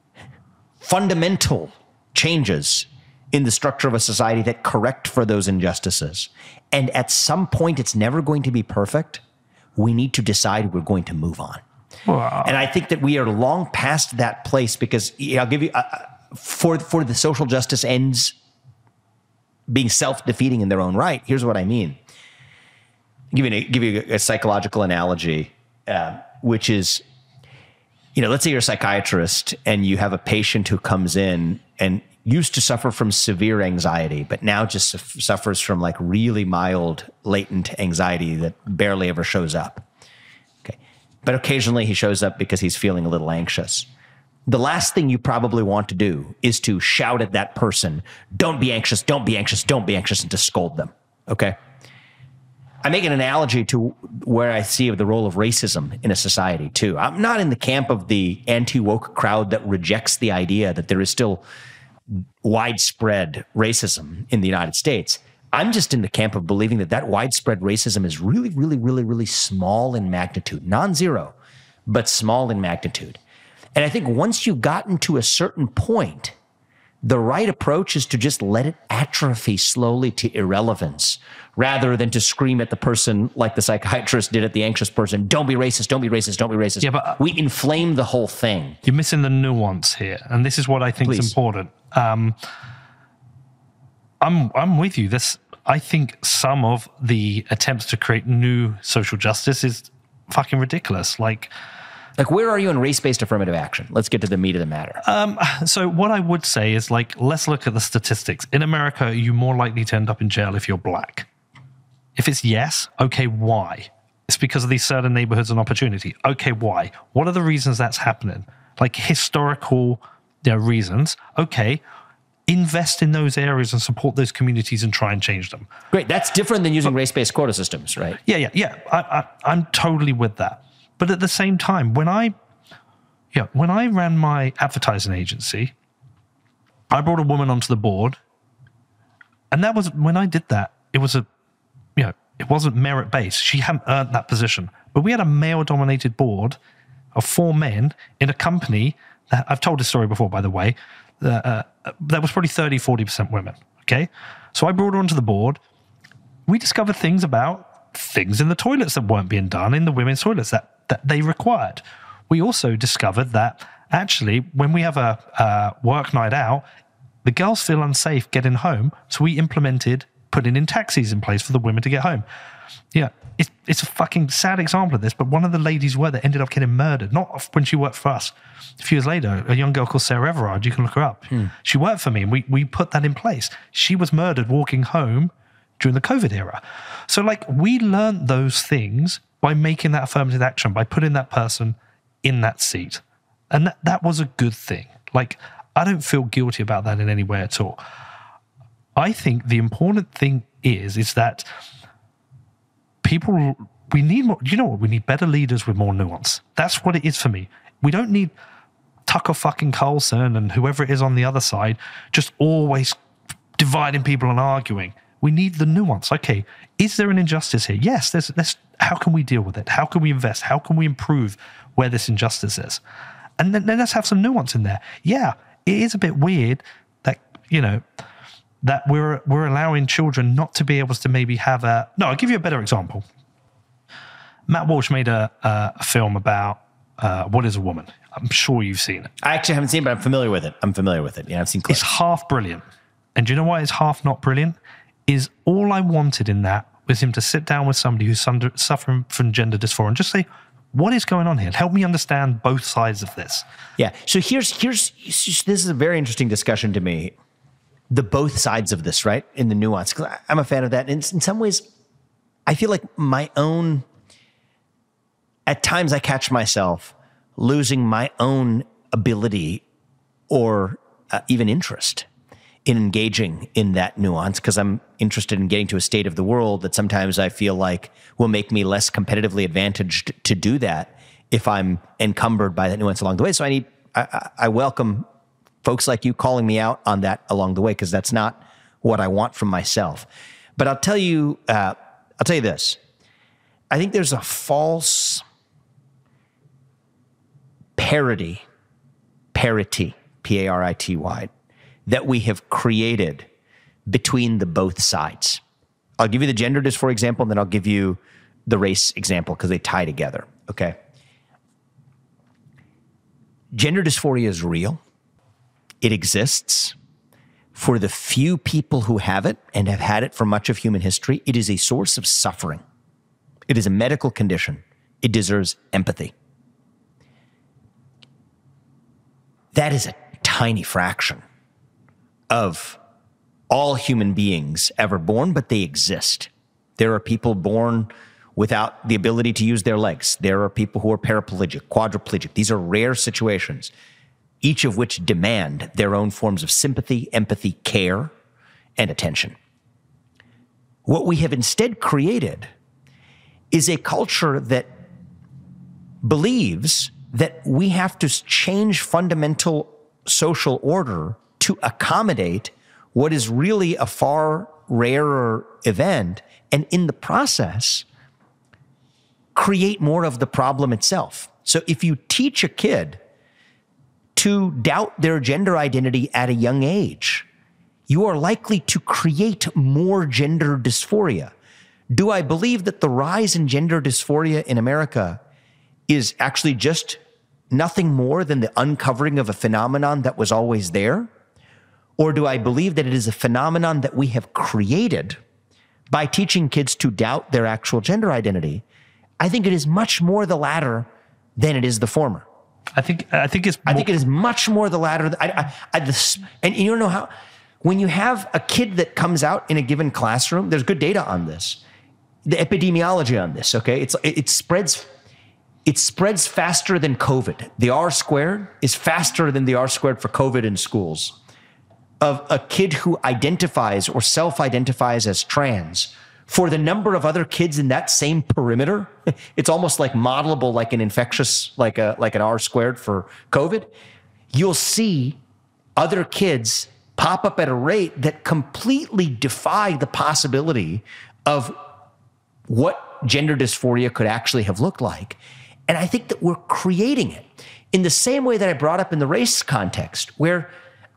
fundamental changes in the structure of a society that correct for those injustices. And at some point, it's never going to be perfect. We need to decide we're going to move on. And I think that we are long past that place because I'll give you uh, for for the social justice ends being self defeating in their own right. Here's what I mean. Give you a, give you a, psychological analogy, uh, which is, you know, let's say you're a psychiatrist and you have a patient who comes in and used to suffer from severe anxiety, but now just su- suffers from like really mild latent anxiety that barely ever shows up. Okay. But occasionally he shows up because he's feeling a little anxious. The last thing you probably want to do is to shout at that person, don't be anxious, don't be anxious, don't be anxious, and to scold them. Okay. I make an analogy to where I see of the role of racism in a society too. I'm not in the camp of the anti woke crowd that rejects the idea that there is still widespread racism in the United States. I'm just in the camp of believing that that widespread racism is really, really, really, really small in magnitude, non zero, but small in magnitude. And I think once you've gotten to a certain point, the right approach is to just let it atrophy slowly to irrelevance rather than to scream at the person like the psychiatrist did at the anxious person don't be racist don't be racist don't be racist Yeah, but- uh, we inflame the whole thing You're missing the nuance here, and this is what I think is important. Um, I'm I'm with you. This I think some of the attempts to create new social justice is fucking ridiculous. Like, like where are you in race-based affirmative action let's get to the meat of the matter um, so what I would say is like, let's look at the statistics. In America, you're you more likely to end up in jail if you're black? If it's yes, okay, why? It's because of these certain neighborhoods and opportunity. Okay, why? What are the reasons that's happening? like historical you know, reasons, okay, invest in those areas and support those communities and try and change them. Great. That's different than using race based quota systems, right? Yeah, yeah, yeah. I, I, I'm totally with that. But at the same time, when I, yeah, when I ran my advertising agency, I brought a woman onto the board, and that was when I did that. It was a, you know, it wasn't merit based. She hadn't earned that position, but we had a male dominated board of four men in a company that I've told this story before, by the way. Uh, uh, that was probably 30, 40% women. Okay. So I brought her onto the board. We discovered things about things in the toilets that weren't being done in the women's toilets that, that they required. We also discovered that actually, when we have a, work night out, the girls feel unsafe getting home. So we implemented putting in taxis in place for the women to get home. Yeah, it's, it's a fucking sad example of this, but one of the ladies were that ended up getting murdered, not when she worked for us. A few years later, a young girl called Sarah Everard, you can look her up. Hmm. She worked for me and we, we put that in place. She was murdered walking home during the COVID era. So, like, we learned those things by making that affirmative action, by putting that person in that seat. And that, that was a good thing. Like, I don't feel guilty about that in any way at all. I think the important thing is, is that people we need more you know what we need better leaders with more nuance that's what it is for me we don't need tucker fucking carlson and whoever it is on the other side just always dividing people and arguing we need the nuance. Okay is there an injustice here? Yes there's, there's how can we deal with it? How can we invest? How can we improve where this injustice is? And then, then let's have some nuance in there. Yeah it is a bit weird that you know that we're we're allowing children not to be able to maybe have a no i'll give you a better example. Matt walsh made a, a, film about uh, what is a woman? I'm sure you've seen it. I actually haven't seen it, but I'm familiar with it. I'm familiar with it. Yeah, I've seen clips. it's half brilliant. And do you know why it's half not brilliant is all i wanted in that was him to sit down with somebody who's suffering from gender dysphoria and just say what is going on here help me understand both sides of this Yeah. So here's here's this is a very interesting discussion to me. The both sides of this, right? In the nuance, because I'm a fan of that. And in some ways, I feel like my own. At times, I catch myself losing my own ability or uh, even interest in engaging in that nuance because I'm interested in getting to a state of the world that sometimes I feel like will make me less competitively advantaged to do that if I'm encumbered by that nuance along the way. So I need, I, I- welcome folks like you calling me out on that along the way because that's not what I want from myself. But I'll tell you, uh, I'll tell you this. I think there's a false parity, parity, P A R I T Y, that we have created between the both sides. I'll give you the gender dysphoria example, and then I'll give you the race example because they tie together. Okay. Gender dysphoria is real, it exists. For the few people who have it and have had it for much of human history, it is a source of suffering. It is a medical condition. It deserves empathy. That is a tiny fraction of all human beings ever born, but they exist. There are people born without the ability to use their legs. There are people who are paraplegic, quadriplegic. These are rare situations, each of which demand their own forms of sympathy, empathy, care, and attention. What we have instead created is a culture that believes that we have to change fundamental social order to accommodate what is really a far rarer event, and in the process, create more of the problem itself. So if you teach a kid to doubt their gender identity at a young age, you are likely to create more gender dysphoria. Do I believe that the rise in gender dysphoria in America is actually just nothing more than the uncovering of a phenomenon that was always there? Or do I believe that it is a phenomenon that we have created by teaching kids to doubt their actual gender identity? I think it is much more the latter than it is the former. i think i think it's I think it is much more the latter. I, I, I, this, and you don't know how, when you have a kid that comes out in a given classroom, there's good data on this, the epidemiology on this, okay? It's, it, it spreads, it spreads faster than COVID. The R squared is faster than the R squared for COVID in schools. Of a kid who identifies or self identifies as trans, for the number of other kids in that same perimeter, it's almost like modelable like an infectious, like a like an R squared for COVID. You'll see other kids pop up at a rate that completely defy the possibility of what gender dysphoria could actually have looked like. And I think that we're creating it in the same way that I brought up in the race context, where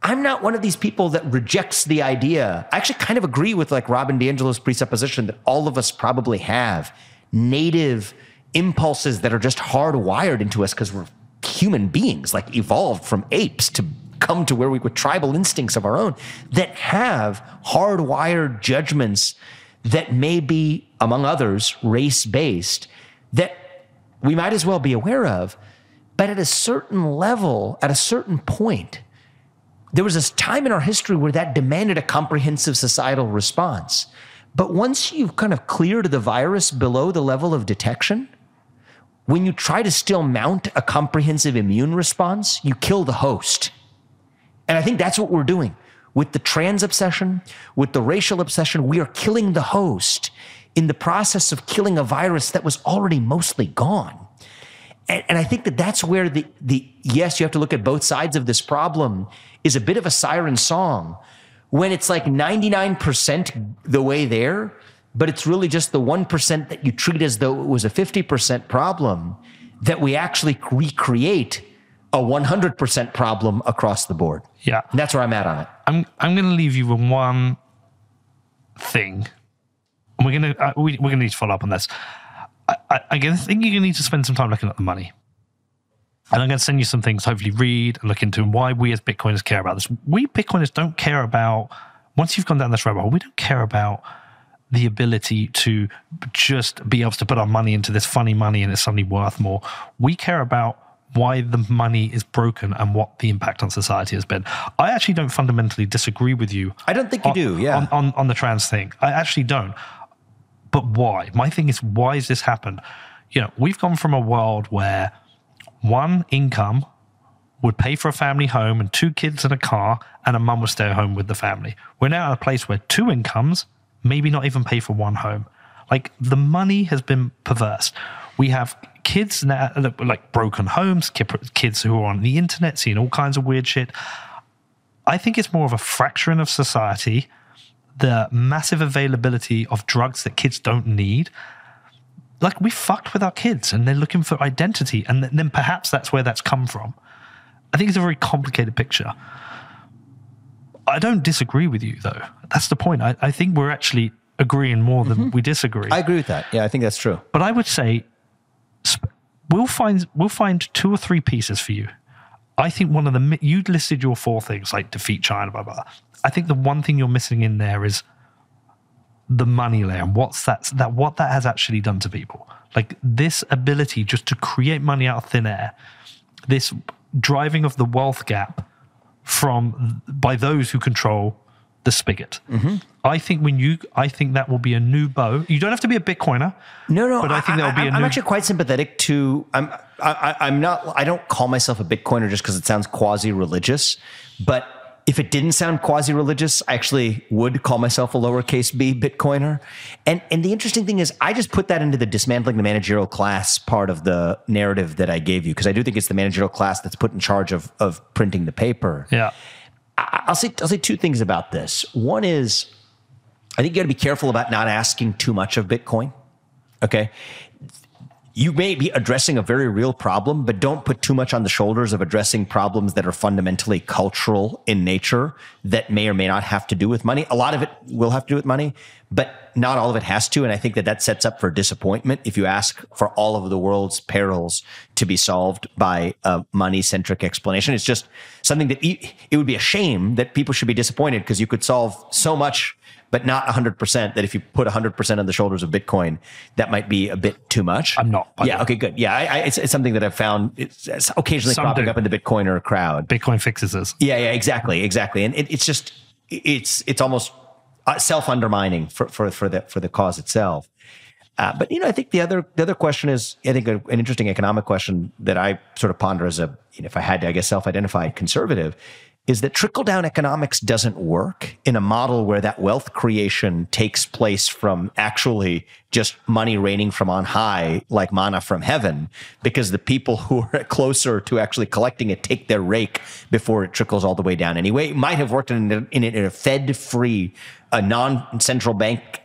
I'm not one of these people that rejects the idea. I actually kind of agree with like Robin DiAngelo's presupposition that all of us probably have native impulses that are just hardwired into us because we're human beings, like evolved from apes to come to where we with tribal instincts of our own that have hardwired judgments that may be, among others, race based that we might as well be aware of. But at a certain level, at a certain point, there was a time in our history where that demanded a comprehensive societal response. But once you've kind of cleared the virus below the level of detection, when you try to still mount a comprehensive immune response, you kill the host. And I think that's what we're doing with the trans obsession, with the racial obsession. We are killing the host in the process of killing a virus that was already mostly gone. And, and I think that that's where the, the, yes, you have to look at both sides of this problem is a bit of a siren song when it's like 99% the way there, but it's really just the 1% that you treat as though it was a 50% problem that we actually recreate a 100% problem across the board. Yeah. And that's where I'm at on it. I'm I'm going to leave you with one thing. We're going to uh, we, we're going to need to follow up on this. I, I, I think you're going to need to spend some time looking at the money. And I'm going to send you some things, hopefully read and look into and why we as Bitcoiners care about this. We Bitcoiners don't care about, once you've gone down this rabbit hole, we don't care about the ability to just be able to put our money into this funny money and it's suddenly worth more. We care about why the money is broken and what the impact on society has been. I actually don't fundamentally disagree with you. I don't think you on, do, yeah. On, on, on the trans thing. I actually don't. But why? My thing is, why has this happened? You know, we've gone from a world where one income would pay for a family home and two kids and a car, and a mum would stay at home with the family. We're now at a place where two incomes maybe not even pay for one home. Like the money has been perverse. We have kids now, like broken homes, kids who are on the internet seeing all kinds of weird shit. I think it's more of a fracturing of society, the massive availability of drugs that kids don't need. Like we fucked with our kids and they're looking for identity. And then perhaps that's where that's come from. I think it's a very complicated picture. I don't disagree with you, though. That's the point. I, I think we're actually agreeing more than mm-hmm. we disagree. I agree with that. Yeah, I think that's true. But I would say we'll find we'll find two or three pieces for you. I think one of the you'd listed your four things like defeat China, blah blah. I think the one thing you're missing in there is the money layer and what's that that what that has actually done to people. Like this ability just to create money out of thin air, this driving of the wealth gap from by those who control the spigot. Mm-hmm. I think when you, I think that will be a new bow. You don't have to be a Bitcoiner. No, no, but I think that will be. I, I'm actually quite sympathetic to. I'm. I, I'm not. I don't call myself a Bitcoiner just because it sounds quasi-religious, but if it didn't sound quasi-religious, I actually would call myself a lowercase b Bitcoiner. And and the interesting thing is, I just put that into the dismantling the managerial class part of the narrative that I gave you because I do think it's the managerial class that's put in charge of of printing the paper. Yeah. I'll say I'll say two things about this. One is I think you got to be careful about not asking too much of Bitcoin. Okay. You may be addressing a very real problem, but don't put too much on the shoulders of addressing problems that are fundamentally cultural in nature that may or may not have to do with money. A lot of it will have to do with money, but not all of it has to. And I think that that sets up for disappointment if you ask for all of the world's perils to be solved by a money centric explanation. It's just something that it would be a shame that people should be disappointed because you could solve so much but not 100% that if you put 100% on the shoulders of Bitcoin, that might be a bit too much. I'm not. Yeah. Okay, good. Yeah. I, I, it's, it's, something that I've found it's, it's occasionally Some cropping do. up in the Bitcoiner crowd. Bitcoin fixes this. Yeah. Yeah, exactly. Exactly. And it, it's just, it's, it's almost uh, self undermining for, for, for the, for the cause itself. Uh, but you know, I think the other the other question is, I think an interesting economic question that I sort of ponder as a, you know, if I had to, I guess, self-identify conservative, is that trickle down economics doesn't work in a model where that wealth creation takes place from actually just money raining from on high, like manna from heaven, because the people who are closer to actually collecting it take their rake before it trickles all the way down anyway. It might have worked in, in, in a Fed free, a non central bank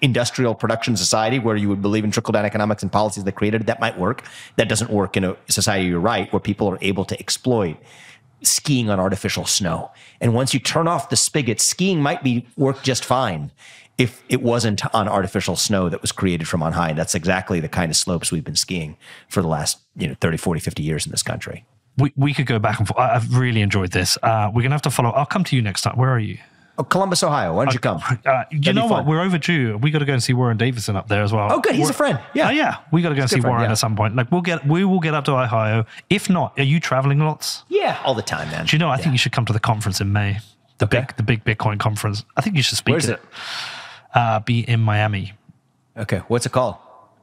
industrial production society where you would believe in trickle down economics and policies that created it, that might work. That doesn't work in a society, you're right, where people are able to exploit skiing on artificial snow. And once you turn off the spigot, skiing might be work just fine if it wasn't on artificial snow that was created from on high. That's exactly the kind of slopes we've been skiing for the last, you know, 30, 40, 50 years in this country. We, we could go back and forth. I've really enjoyed this. Uh, we're going to have to follow. I'll come to you next time. Where are you? Oh, Columbus, Ohio. Why don't you come? Uh, you know what? We're overdue. We got to go and see Warren Davidson up there as well. Oh, good. He's We're, a friend. Yeah, uh, yeah. We got to go and see friend, Warren yeah. at some point. Like we'll get, we will get up to Ohio. If not, are you traveling lots? Yeah, all the time, man. Do you know? I think you should come to the conference in May. The Okay. big, the big Bitcoin conference. I think you should speak Where's it? it. Uh, be in Miami. Okay, what's it called?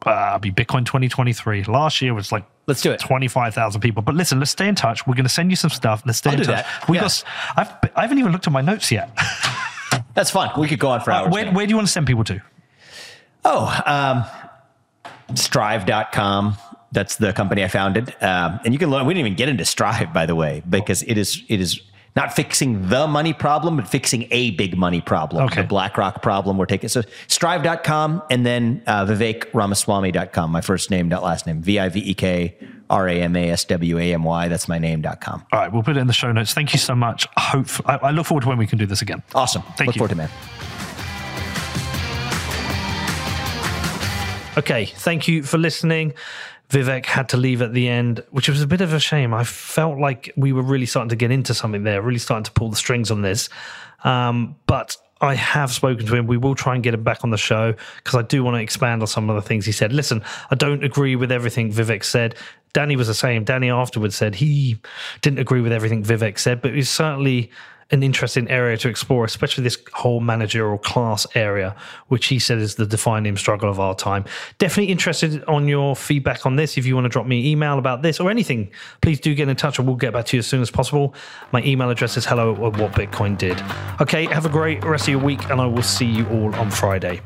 Uh, be Bitcoin 2023. Last year was like Let's do it. 25,000 people. But listen, let's stay in touch. We're going to send you some stuff. Let's stay I'll in do touch. that. We Yeah. got. I've, I haven't even looked at my notes yet. That's fine. We could go on for hours. where, where do you want to send people to? Oh, um, strive.com. That's the company I founded. Um, and you can learn, we didn't even get into Strive, by the way, because it is, it is not fixing the money problem, but fixing a big money problem. Okay. The BlackRock problem we're taking. So strive.com and then uh, vivekramaswamy.com. My first name, not last name. V I V E K R A M A S W A M Y. That's my name.com. All right, we'll put it in the show notes. Thank you so much. I hope I, I look forward to when we can do this again. Awesome. Thank Look you. forward to it, man. Okay, thank you for listening. Vivek had to leave at the end, which was a bit of a shame. I felt like we were really starting to get into something there, really starting to pull the strings on this. Um, but I have spoken to him. We will try and get him back on the show because I do want to expand on some of the things he said. Listen, I don't agree with everything Vivek said. Danny was the same. Danny afterwards said he didn't agree with everything Vivek said, but was certainly an interesting area to explore, especially this whole managerial class area, which he said is the defining struggle of our time. Definitely interested on your feedback on this. If you want to drop me an email about this or anything, please do get in touch and we'll get back to you as soon as possible. My email address is hello at what Bitcoin did. Okay, have a great rest of your week and I will see you all on Friday.